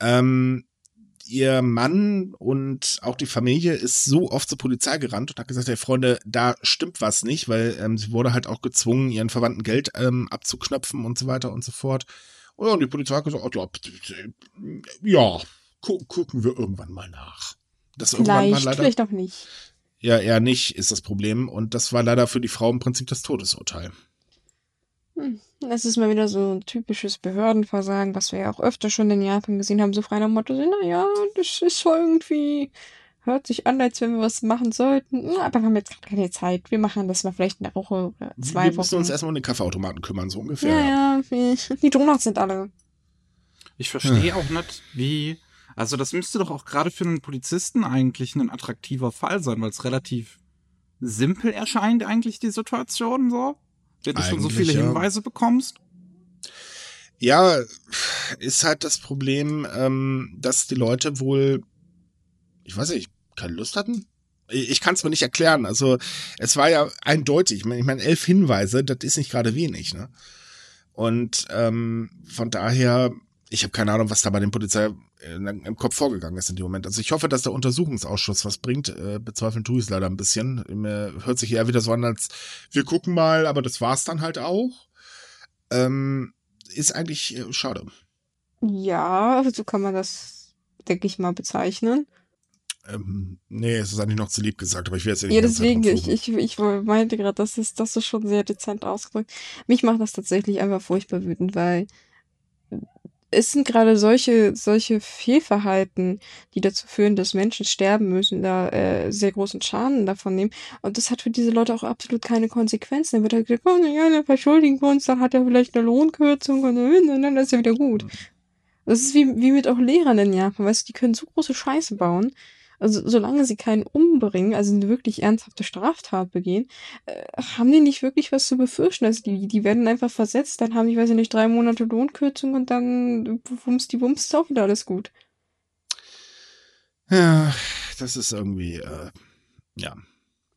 Ähm, ihr Mann und auch die Familie ist so oft zur Polizei gerannt und hat gesagt, hey Freunde, da stimmt was nicht, weil ähm, sie wurde halt auch gezwungen, ihren Verwandten Geld ähm, abzuknöpfen und so weiter und so fort. Und, ja, und die Polizei hat gesagt, ja, ja gu gucken wir irgendwann mal nach. Das vielleicht, irgendwann mal leider, vielleicht auch nicht. Ja, eher nicht ist das Problem. Und das war leider für die Frau im Prinzip das Todesurteil. Hm. Das ist mal wieder so ein typisches Behördenversagen, was wir ja auch öfter schon in Japan gesehen haben, so frei nach Motto, naja, das ist irgendwie, hört sich an, als wenn wir was machen sollten, aber wir haben jetzt keine Zeit. Wir machen das mal vielleicht in der Woche oder zwei Wochen. Wir müssen uns erstmal um den Kaffeeautomaten kümmern, so ungefähr. Ja, ja, die Donuts sind alle. Ich verstehe auch nicht, wie, also das müsste doch auch gerade für einen Polizisten eigentlich ein attraktiver Fall sein, weil es relativ simpel erscheint eigentlich die Situation so. Wenn du schon so viele ja. Hinweise bekommst? Ja, ist halt das Problem, ähm, dass die Leute wohl, ich weiß nicht, keine Lust hatten. Ich kann es mir nicht erklären. Also es war ja eindeutig. Ich meine, elf Hinweise, das ist nicht gerade wenig. Ne? Und ähm, von daher, ich habe keine Ahnung, was da bei den Polizei im Kopf vorgegangen ist in dem Moment. Also ich hoffe, dass der Untersuchungsausschuss was bringt. Äh, bezweifeln tue ich es leider ein bisschen. Mir hört sich eher wieder so an, als wir gucken mal, aber das war's dann halt auch. Ähm, ist eigentlich äh, schade. Ja, so kann man das, denke ich mal, bezeichnen. Ähm, nee, es ist eigentlich noch zu lieb gesagt, aber ich werde es ja nicht Ja, deswegen, ich, ich, ich meinte gerade, das ist, das ist schon sehr dezent ausgedrückt. Mich macht das tatsächlich einfach furchtbar wütend, weil es sind gerade solche, solche Fehlverhalten, die dazu führen, dass Menschen sterben müssen, da äh, sehr großen Schaden davon nehmen. Und das hat für diese Leute auch absolut keine Konsequenzen. Dann wird halt gesagt, oh, na ja, dann verschuldigen wir uns, dann hat er vielleicht eine Lohnkürzung und dann ist er wieder gut. Das ist wie, wie mit auch Lehrern in Japan, weißt du, die können so große Scheiße bauen also solange sie keinen umbringen, also eine wirklich ernsthafte Straftat begehen, äh, haben die nicht wirklich was zu befürchten. Also die, die werden einfach versetzt, dann haben die, weiß ich nicht, drei Monate Lohnkürzung und dann wumms die Wumms ist auch wieder alles gut. Ja, das ist irgendwie, äh, ja.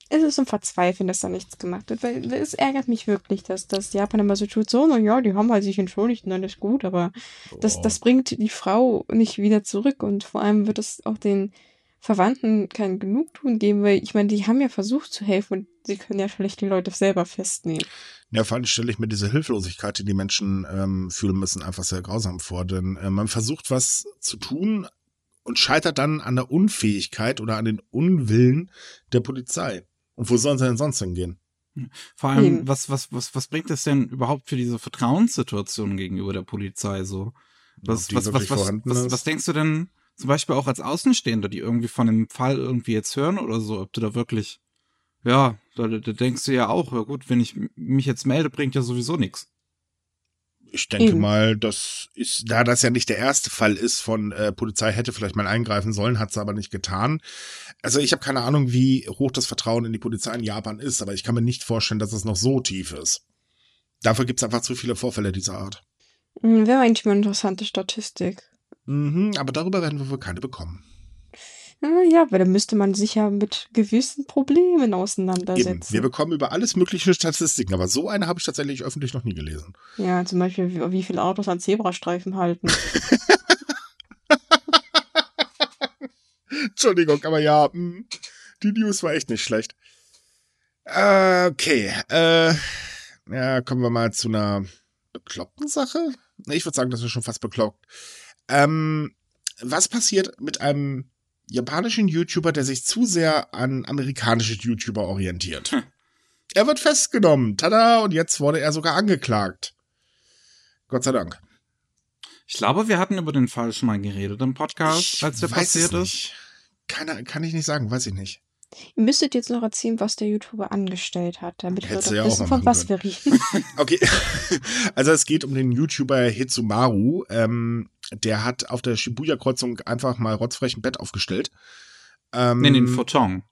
Es ist ein Verzweifeln, dass da nichts gemacht wird, weil es ärgert mich wirklich, dass, dass Japan immer so tut, so, na ja, die haben halt sich entschuldigt und alles gut, aber oh. das, das bringt die Frau nicht wieder zurück und vor allem wird es auch den, Verwandten kein Genugtun geben, weil ich meine, die haben ja versucht zu helfen und sie können ja vielleicht die Leute selber festnehmen. Ja, vor allem stelle ich mir diese Hilflosigkeit, die die Menschen ähm, fühlen müssen, einfach sehr grausam vor. Denn äh, man versucht was zu tun und scheitert dann an der Unfähigkeit oder an den Unwillen der Polizei. Und wo sollen sie denn sonst hingehen? Vor allem, was, was, was, was bringt es denn überhaupt für diese Vertrauenssituation gegenüber der Polizei so? Was, was, was, was, was, was denkst du denn, zum Beispiel auch als Außenstehender, die irgendwie von dem Fall irgendwie jetzt hören oder so, ob du da wirklich, ja, da, da denkst du ja auch, ja gut, wenn ich mich jetzt melde, bringt ja sowieso nichts. Ich denke Eben. mal, das ist, da das ja nicht der erste Fall ist von äh, Polizei hätte vielleicht mal eingreifen sollen, hat sie aber nicht getan. Also ich habe keine Ahnung, wie hoch das Vertrauen in die Polizei in Japan ist, aber ich kann mir nicht vorstellen, dass es noch so tief ist. Dafür gibt es einfach zu viele Vorfälle dieser Art. Hm, wäre eigentlich mal eine interessante Statistik. Mhm, aber darüber werden wir wohl keine bekommen. Ja, ja, weil dann müsste man sich ja mit gewissen Problemen auseinandersetzen. Eben. Wir bekommen über alles mögliche Statistiken, aber so eine habe ich tatsächlich öffentlich noch nie gelesen. Ja, zum Beispiel, wie, wie viele Autos an Zebrastreifen halten. Entschuldigung, aber ja, mh, die News war echt nicht schlecht. Okay, äh, ja, kommen wir mal zu einer bekloppten Sache. Ich würde sagen, das ist schon fast bekloppt. Ähm, was passiert mit einem japanischen YouTuber, der sich zu sehr an amerikanische YouTuber orientiert? Er wird festgenommen. Tada! Und jetzt wurde er sogar angeklagt. Gott sei Dank. Ich glaube, wir hatten über den Fall schon mal geredet im Podcast, Ich als der weiß passiert es ist. nicht. Keine, kann ich nicht sagen, weiß ich nicht. Ihr müsstet jetzt noch erzählen, was der YouTuber angestellt hat, damit wir Hättest doch du ja auch wissen, von was wir reden. Okay, also es geht um den YouTuber Hitsumaru. Ähm, der hat auf der Shibuya-Kreuzung einfach mal rotzfrech ein Bett aufgestellt. Ähm, Nee, den Photon.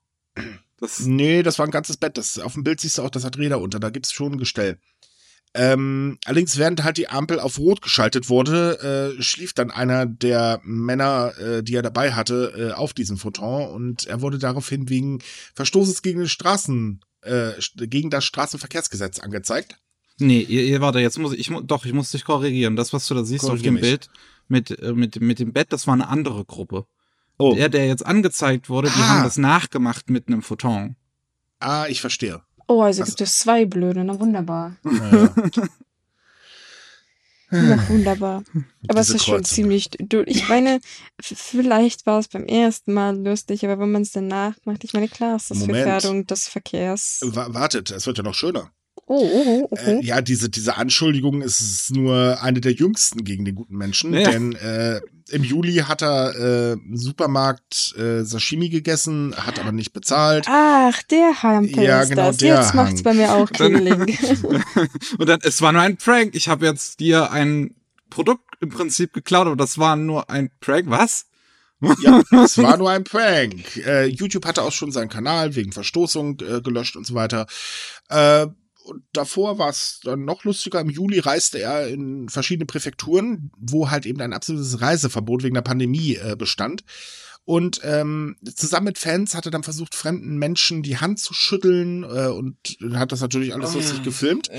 Das, Nee, das war ein ganzes Bett. Das, auf dem Bild siehst du auch, das hat Räder unter. Da gibt's schon ein Gestell. Ähm, allerdings, während halt die Ampel auf Rot geschaltet wurde, äh, schlief dann einer der Männer, äh, die er dabei hatte, äh, auf diesem Photon und er wurde daraufhin wegen Verstoßes gegen den Straßen, äh, gegen das Straßenverkehrsgesetz angezeigt. nee, ihr, ihr warte, jetzt muss ich, ich doch, ich muss dich korrigieren. Das, was du da siehst auf Korrigier dem mich. Bild mit, äh, mit, mit dem Bett, das war eine andere Gruppe. Oh, Der, der jetzt angezeigt wurde, die Ah. haben das nachgemacht mit einem Photon. ah, ich verstehe. Oh, also Was- gibt es zwei Blöde, na wunderbar. Naja. Na wunderbar. Aber es ist schon ziemlich. Du, ich meine, vielleicht war es beim ersten Mal lustig, aber wenn man es danach macht, ich meine, klar, ist das Moment. Gefährdung des Verkehrs. Wa- Wartet, es wird ja noch schöner. Oh, oh, oh, okay. Äh, ja, diese, diese Anschuldigung ist nur eine der jüngsten gegen den guten Menschen, Ja. denn äh, im Juli hat er äh, im Supermarkt äh, Sashimi gegessen, hat aber nicht bezahlt. Ach, der Hampel Ja, ist genau, das. der Jetzt macht's Hank. bei mir auch Klingeling. Und dann, es war nur ein Prank. Ich habe jetzt dir ein Produkt im Prinzip geklaut, aber das war nur ein Prank. Was? Ja, es war nur ein Prank. Äh, YouTube hatte auch schon seinen Kanal wegen Verstoßung äh, gelöscht und so weiter. Äh, und davor war es dann noch lustiger. Im Juli reiste er in verschiedene Präfekturen, wo halt eben ein absolutes Reiseverbot wegen der Pandemie äh, bestand. Und ähm, zusammen mit Fans hat er dann versucht, fremden Menschen die Hand zu schütteln äh, und hat das natürlich alles lustig gefilmt.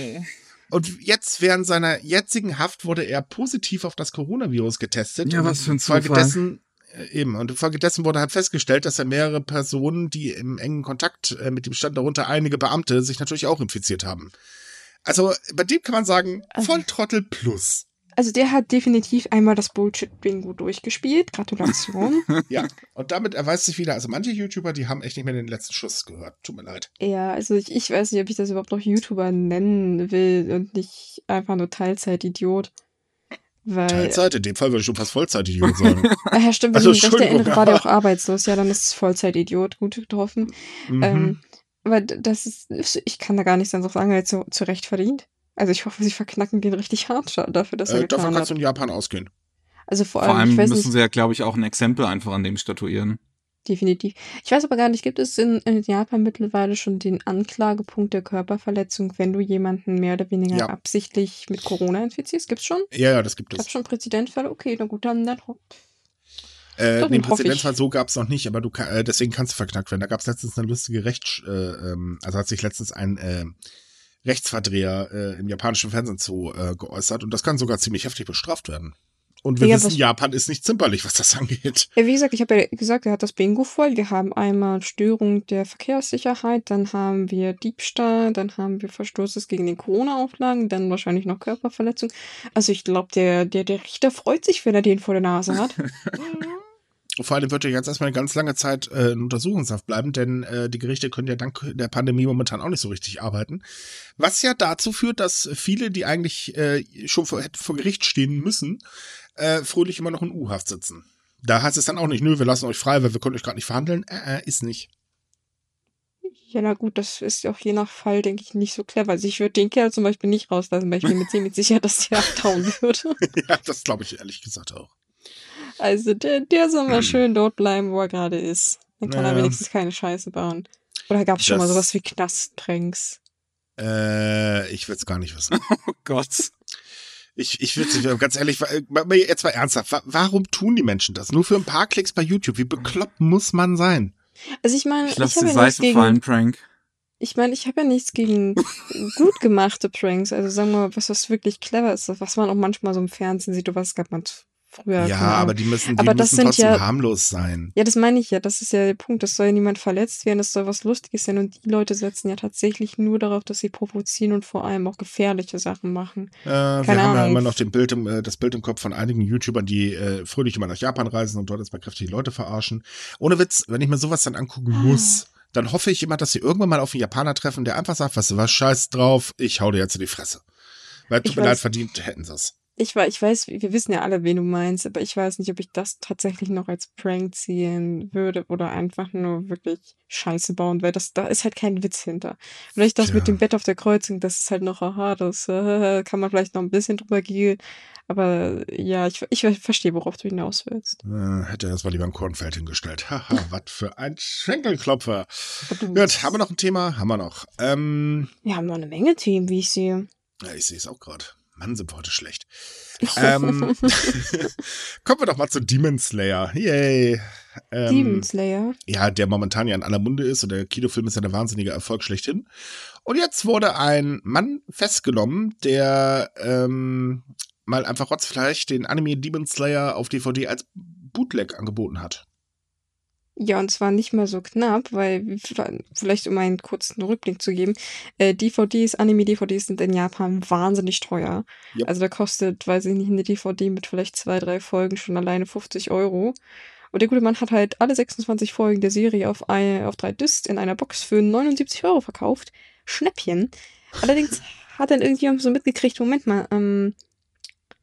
Und jetzt während seiner jetzigen Haft wurde er positiv auf das Coronavirus getestet. Ja, Und was für ein Zufall. Äh, eben. Und infolgedessen wurde halt festgestellt, dass er mehrere Personen, die im engen Kontakt äh, mit ihm standen, darunter einige Beamte, sich natürlich auch infiziert haben. Also bei dem kann man sagen, Also- Volltrottel plus. Also der hat definitiv einmal das Bullshit-Bingo durchgespielt. Gratulation. Ja. Und damit erweist sich wieder, also manche YouTuber, die haben echt nicht mehr den letzten Schuss gehört. Tut mir leid. ja, also ich, ich weiß nicht, ob ich das überhaupt noch YouTuber nennen will und nicht einfach nur Teilzeitidiot. Weil, Teilzeit, in dem Fall würde ich schon fast Vollzeitidiot sagen. ah ja, stimmt, wenn Also, ich mich recht Entschuldigung, erinnere, war der auch arbeitslos. Ja, dann ist es Vollzeitidiot. Gut getroffen. Mhm. Ähm, aber das ist, ich kann da gar nichts anderes sagen, als zu, zu Recht verdient. Also ich hoffe, sie verknacken den richtig hart dafür, dass er äh, davon kannst hat. du in Japan ausgehen. Also vor Vor allem, allem ich weiß müssen nicht, sie ja, glaube ich, auch ein Exempel einfach an dem statuieren. Definitiv. Ich weiß aber gar nicht, gibt es in, in Japan mittlerweile schon den Anklagepunkt der Körperverletzung, wenn du jemanden mehr oder weniger Ja. absichtlich mit Corona infizierst? Gibt's schon? Ja, ja, das gibt Gab es. schon Präzedenzfälle? Okay, na gut, dann, dann Äh, Doch, den. Präzedenzfall so gab's noch nicht, aber du kann, äh, deswegen kannst du verknackt werden. Da gab's letztens eine lustige Rechts, äh, ähm, also hat sich letztens ein äh, Rechtsverdreher äh, im japanischen Fernsehen zu äh, geäußert und das kann sogar ziemlich heftig bestraft werden. Und wir Ja, wissen, Japan ist nicht zimperlich, was das angeht. Ja, wie gesagt, ich habe ja gesagt, er hat das Bingo voll. Wir haben einmal Störung der Verkehrssicherheit, dann haben wir Diebstahl, dann haben wir Verstoßes gegen die Corona-Auflagen, dann wahrscheinlich noch Körperverletzung. Also ich glaube, der, der, der Richter freut sich, wenn er den vor der Nase hat. Vor allem wird er jetzt erstmal eine ganz lange Zeit äh, in Untersuchungshaft bleiben, denn äh, die Gerichte können ja dank der Pandemie momentan auch nicht so richtig arbeiten. Was ja dazu führt, dass viele, die eigentlich äh, schon vor, vor Gericht stehen müssen, äh, fröhlich immer noch in U-Haft sitzen. Da heißt es dann auch nicht, nö, wir lassen euch frei, weil wir können euch gerade nicht verhandeln. Äh, äh, ist nicht. ja, na gut, das ist ja auch je nach Fall, denke ich, nicht so clever. Also ich würde den Kerl zum Beispiel nicht rauslassen, weil ich bin mir ziemlich sicher, dass der abtauen würde. ja, das glaube ich ehrlich gesagt auch. Also der, der soll mal schön dort bleiben, wo er gerade ist. Dann kann er Ja. wenigstens keine Scheiße bauen. Oder gab es schon mal sowas wie Knasttränks? Äh, ich will es gar nicht wissen. Oh Gott. Ich, ich würde ganz ehrlich, jetzt mal ernsthaft, warum tun die Menschen das? Nur für ein paar Klicks bei YouTube. Wie bekloppt muss man sein? Also ich meine, Ich ich, lasse habe ja nichts gegen, Prank. ich meine, ich habe ja nichts gegen gut gemachte Pranks. Also sagen wir mal, was was wirklich clever ist, was man auch manchmal so im Fernsehen sieht, oder was gab man früher. Ja, keine Ahnung. aber die müssen, die Aber das müssen sind trotzdem ja- harmlos sein. Ja, das meine ich ja. Das ist ja der Punkt. Es soll ja niemand verletzt werden. Es soll was Lustiges sein. Und die Leute setzen ja tatsächlich nur darauf, dass sie provozieren und vor allem auch gefährliche Sachen machen. Äh, wir haben Keine ja Ahnung. immer noch Bild im, äh, das Bild im Kopf von einigen YouTubern, die äh, fröhlich immer nach Japan reisen und dort jetzt mal kräftig Leute verarschen. Ohne Witz, wenn ich mir sowas dann angucken Ah. muss, dann hoffe ich immer, dass sie irgendwann mal auf einen Japaner treffen, der einfach sagt, weißt du was, scheiß drauf, ich hau dir jetzt in die Fresse. Weil tut mir leid, verdient hätten sie es. Ich, ich weiß, wir wissen ja alle, wen du meinst, aber ich weiß nicht, ob ich das tatsächlich noch als Prank ziehen würde oder einfach nur wirklich Scheiße bauen, weil das, da ist halt kein Witz hinter. Vielleicht das Tja. mit dem Bett auf der Kreuzung, das ist halt noch, aha, das äh, kann man vielleicht noch ein bisschen drüber gehen. Aber ja, ich, ich verstehe, worauf du hinaus willst. Äh, hätte er erst mal lieber ein Kornfeld hingestellt. Haha, was für ein Schenkelklopfer. Gut, haben wir noch ein Thema? Haben wir noch. Ähm, Wir haben noch eine Menge Themen, wie ich sehe. ja, ich sehe es auch gerade. Mann, sind wir heute schlecht. ähm, kommen wir doch mal zu Demon Slayer. Yay. Ähm, Demon Slayer. ja, der momentan ja in aller Munde ist und der Kinofilm ist ja der wahnsinnige Erfolg schlechthin. Und jetzt wurde ein Mann festgenommen, der ähm, mal einfach rotzfleisch den Anime Demon Slayer auf DVD als Bootleg angeboten hat. Ja, und zwar nicht mal so knapp, weil, vielleicht um einen kurzen Rückblick zu geben, äh, DVDs, Anime-DVDs sind in Japan wahnsinnig teuer. Yep. Also da kostet, weiß ich nicht, eine DVD mit vielleicht zwei, drei Folgen schon alleine 50 Euro. Und der gute Mann hat halt alle 26 Folgen der Serie auf, ein, auf drei Discs in einer Box für 79 Euro verkauft. Schnäppchen. Allerdings hat dann irgendjemand so mitgekriegt, Moment mal, ähm,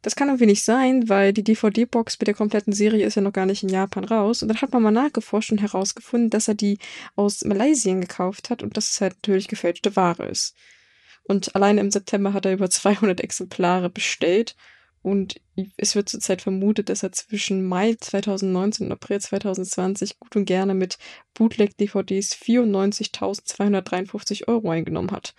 das kann irgendwie nicht sein, weil die DVD-Box mit der kompletten Serie ist ja noch gar nicht in Japan raus. Und dann hat man mal nachgeforscht und herausgefunden, dass er die aus Malaysia gekauft hat und dass es halt natürlich gefälschte Ware ist. Und alleine im September hat er über 200 Exemplare bestellt. Und es wird zurzeit vermutet, dass er zwischen Mai 2019 und April 2020 gut und gerne mit Bootleg-DVDs 94.253 Euro eingenommen hat.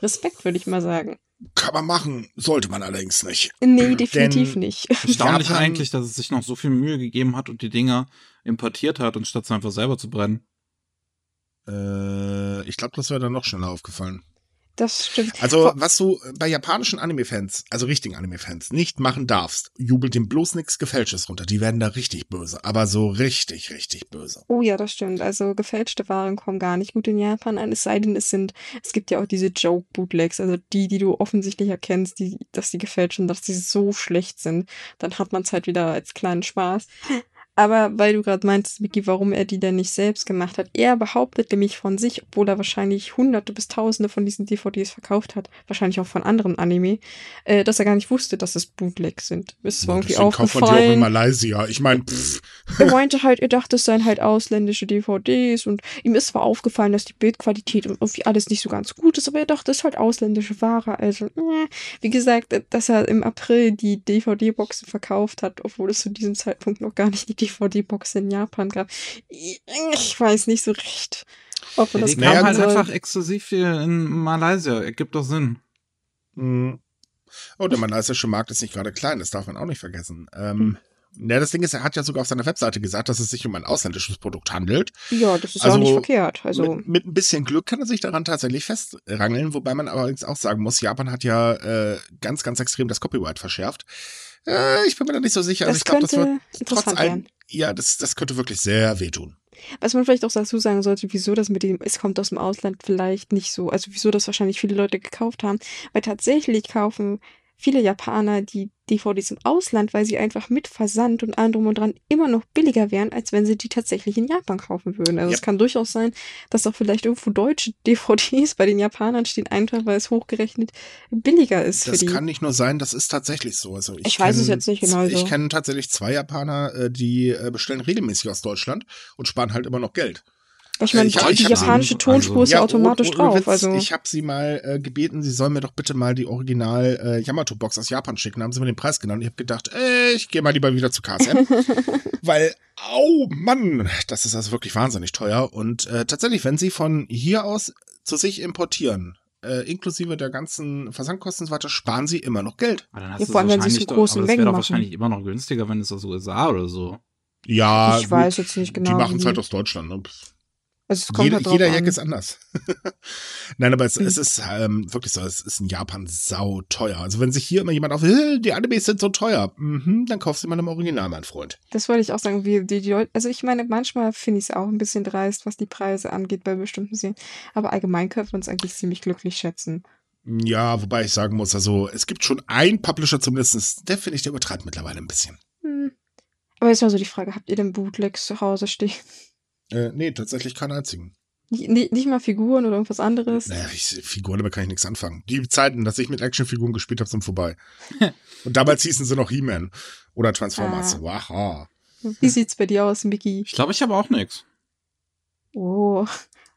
Respekt, würde ich mal sagen. Kann man machen, sollte man allerdings nicht. Nee, definitiv Denn- nicht. Erstaunlich Japan- eigentlich, dass es sich noch so viel Mühe gegeben hat und die Dinger importiert hat, anstatt sie einfach selber zu brennen. Äh, ich glaube, das wäre dann noch schneller aufgefallen. Das stimmt. Also, was du bei japanischen Anime-Fans, also richtigen Anime-Fans, nicht machen darfst, jubelt dem bloß nichts Gefälschtes runter. Die werden da richtig böse. Aber so richtig, richtig böse. Oh ja, das stimmt. Also gefälschte Waren kommen gar nicht gut in Japan an, es sei denn, es sind, es gibt ja auch diese Joke-Bootlegs, also die, die du offensichtlich erkennst, die, dass die gefälscht sind, dass die so schlecht sind. Dann hat man es halt wieder als kleinen Spaß. Aber weil du gerade meintest, Miki, warum er die denn nicht selbst gemacht hat. Er behauptet nämlich von sich, obwohl er wahrscheinlich hunderte bis tausende von diesen DVDs verkauft hat, wahrscheinlich auch von anderen Anime, äh, dass er gar nicht wusste, dass es Bootlegs sind. Ist zwar irgendwie Deswegen kauft man die auch in aufgefallen. Malaysia. Ich meine, Er meinte halt, er dachte, es seien halt ausländische DVDs und ihm ist zwar aufgefallen, dass die Bildqualität und irgendwie alles nicht so ganz gut ist, aber er dachte, es ist halt ausländische Ware. Also, äh, wie gesagt, dass er im April die DVD-Boxen verkauft hat, obwohl es zu diesem Zeitpunkt noch gar nicht die DVD-Box in Japan gab. Ich weiß nicht so recht, ob man Ja, das die glauben halt soll. einfach exklusiv hier in Malaysia. Ergibt doch Sinn. mh. oh, der malaysische Markt ist nicht gerade klein, das darf man auch nicht vergessen. Ähm, ja, das Ding ist, er hat ja sogar auf seiner Webseite gesagt, dass es sich um ein ausländisches Produkt handelt. Ja, das ist Also, auch nicht verkehrt. Also, mit, mit ein bisschen Glück kann er sich daran tatsächlich festrangeln, wobei man allerdings auch sagen muss, Japan hat ja äh, ganz, ganz extrem das Copyright verschärft. Äh, ich bin mir da nicht so sicher. Also das ich glaube, das könnte wird trotz interessant allem, werden. Ja, das, das könnte wirklich sehr wehtun. Was man vielleicht auch dazu sagen sollte, wieso das mit dem, es kommt aus dem Ausland vielleicht nicht so, also wieso das wahrscheinlich viele Leute gekauft haben, weil tatsächlich kaufen viele Japaner die DVDs im Ausland, weil sie einfach mit Versand und allem drum und dran immer noch billiger wären, als wenn sie die tatsächlich in Japan kaufen würden. Also Ja. es kann durchaus sein, dass auch vielleicht irgendwo deutsche DVDs bei den Japanern stehen, einfach weil es hochgerechnet billiger ist Das kann nicht nur sein, das ist tatsächlich so. Also ich Ich weiß es kenn- jetzt nicht genau Ich so. kenne tatsächlich zwei Japaner, äh, die äh, bestellen regelmäßig aus Deutschland und sparen halt immer noch Geld. Ich meine, die japanische also- Tonspur ist ja, oh- automatisch ohne drauf. Witz, also Ich habe sie mal äh, gebeten, sie sollen mir doch bitte mal die Original äh, Yamato-Box aus Japan schicken. Da haben sie mir den Preis genannt. Ich habe gedacht, äh, ich gehe mal lieber wieder zu KSM. weil, au Mann, das ist also wirklich wahnsinnig teuer. Und äh, tatsächlich, wenn sie von hier aus zu sich importieren, äh, inklusive der ganzen Versandkosten und so weiter, sparen sie immer noch Geld. Aber dann Ja, hast du vor allem, wenn sie es in doch, großen aber das Mengen wäre doch machen. wahrscheinlich immer noch günstiger, wenn es aus USA oder so. Ja, Ich weiß jetzt nicht genau, Die machen es halt aus Deutschland. Ne? Also es kommt Jeder, halt jeder. Jack ist anders. Nein, aber es, es ist ähm, wirklich so, es ist in Japan sau teuer. Also wenn sich hier immer jemand auf, "Äh, die Animes sind so teuer, mhm, dann kaufst du mal im Original, mein Freund. Das wollte ich auch sagen, wie die, die Leute, also ich meine, manchmal finde ich es auch ein bisschen dreist, was die Preise angeht bei bestimmten Serien, aber allgemein können wir uns eigentlich ziemlich glücklich schätzen. Ja, wobei ich sagen muss, also es gibt schon einen Publisher zumindest, der finde ich, der übertreibt mittlerweile ein bisschen. Hm. Aber jetzt mal so die Frage, habt ihr denn Bootlegs zu Hause stehen? Äh, nee, tatsächlich keinen einzigen. Nicht, nicht, nicht mal Figuren oder irgendwas anderes? Naja, ich, Figuren, damit kann ich nichts anfangen. Die Zeiten, dass ich mit Actionfiguren gespielt habe, sind vorbei. Und damals hießen sie noch He-Man oder Transformers. Ah. Waha. Wie sieht's bei dir aus, Mickey? Ich glaube, ich habe auch nix. Oh.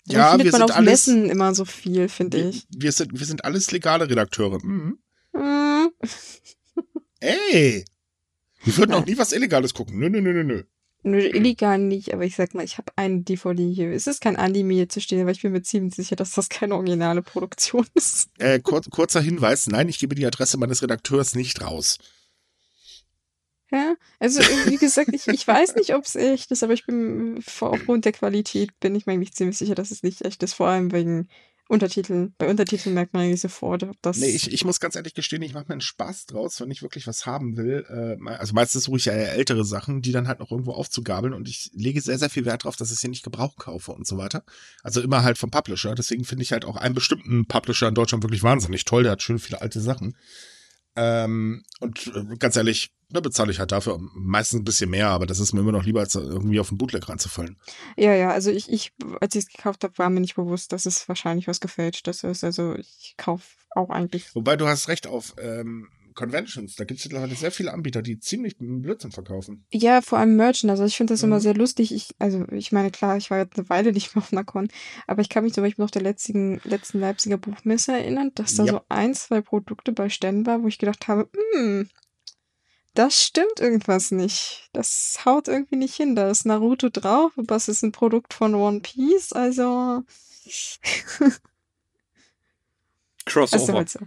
Ja, findet wir man sind auf alles- Messen immer so viel, finde ich. wir, sind, wir sind alles legale Redakteure. Mhm. Hm. Ey! Wir würden auch nie was Illegales gucken. Nö, nö, nö, nö, nö. Nö, illegal nicht, aber ich sag mal, ich habe eine DVD hier. Es ist kein Anime hier zu stehen, aber ich bin mir ziemlich sicher, dass das keine originale Produktion ist. Äh, kur kurzer Hinweis, nein, ich gebe die Adresse meines Redakteurs nicht raus. Ja, also wie gesagt, ich, ich weiß nicht, ob es echt ist, aber ich bin vor- aufgrund der Qualität bin ich mir eigentlich ziemlich sicher, dass es nicht echt ist. Vor allem wegen Untertiteln. Bei Untertiteln merkt man eigentlich sofort, ob das. Nee, ich, ich muss ganz ehrlich gestehen, ich mache mir einen Spaß draus, wenn ich wirklich was haben will. Äh, also meistens suche ich ja ältere Sachen, die dann halt noch irgendwo aufzugabeln und ich lege sehr, sehr viel Wert drauf, dass ich sie nicht gebraucht kaufe und so weiter. Also immer halt vom Publisher. Deswegen finde ich halt auch einen bestimmten Publisher in Deutschland wirklich wahnsinnig toll. Der hat schön viele alte Sachen. Ähm, und äh, ganz ehrlich, da bezahle ich halt dafür meistens ein bisschen mehr, aber das ist mir immer noch lieber, als irgendwie auf den Bootleg reinzufallen. Ja, ja, also ich, ich als ich es gekauft habe, war mir nicht bewusst, dass es wahrscheinlich was gefälschtes ist. Also ich kaufe auch eigentlich. Wobei du hast recht auf ähm, Conventions. Da gibt es mittlerweile sehr viele Anbieter, die ziemlich Blödsinn verkaufen. Ja, vor allem Merchant. Also ich finde das immer Mhm. sehr lustig. Ich, also ich meine, klar, ich war jetzt eine Weile nicht mehr auf einer Con, aber ich kann mich zum Beispiel noch der letzten, letzten Leipziger Buchmesse erinnern, dass da Ja. so ein, zwei Produkte bei Ständen war, wo ich gedacht habe, hm, das stimmt irgendwas nicht. Das haut irgendwie nicht hin. Da ist Naruto drauf, aber es ist ein Produkt von One Piece, also. Crossover. Also halt so.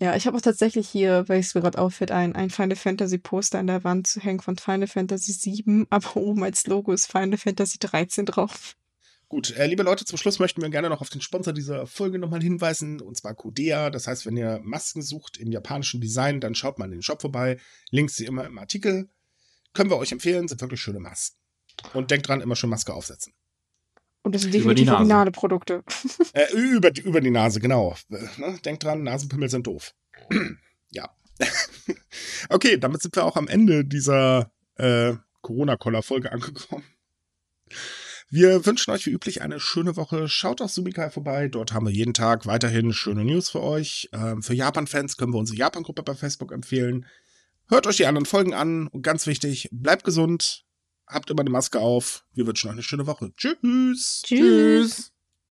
Ja, ich habe auch tatsächlich hier, weil es mir gerade auffällt, ein, ein Final Fantasy Poster an der Wand zu hängen von Final Fantasy 7, aber oben als Logo ist Final Fantasy 13 drauf. Gut, äh, liebe Leute, zum Schluss möchten wir gerne noch auf den Sponsor dieser Folge nochmal hinweisen, und zwar Kodea. Das heißt, wenn ihr Masken sucht im japanischen Design, dann schaut mal in den Shop vorbei. Links sie immer im Artikel. Können wir euch empfehlen, sind wirklich schöne Masken. Und denkt dran, immer schön Maske aufsetzen. Und das sind Über die definitiv Nase. originale Produkte. Äh, über, die, über die Nase, genau. Ne? Denkt dran, Nasenpimmel sind doof. ja. okay, damit sind wir auch am Ende dieser äh, Corona-Koller-Folge angekommen. Wir wünschen euch wie üblich eine schöne Woche. Schaut auf Sumikai vorbei. Dort haben wir jeden Tag weiterhin schöne News für euch. Ähm, für Japan-Fans können wir unsere Japan-Gruppe bei Facebook empfehlen. Hört euch die anderen Folgen an und ganz wichtig, bleibt gesund, habt immer eine Maske auf. Wir wünschen euch eine schöne Woche. Tschüss. Tschüss.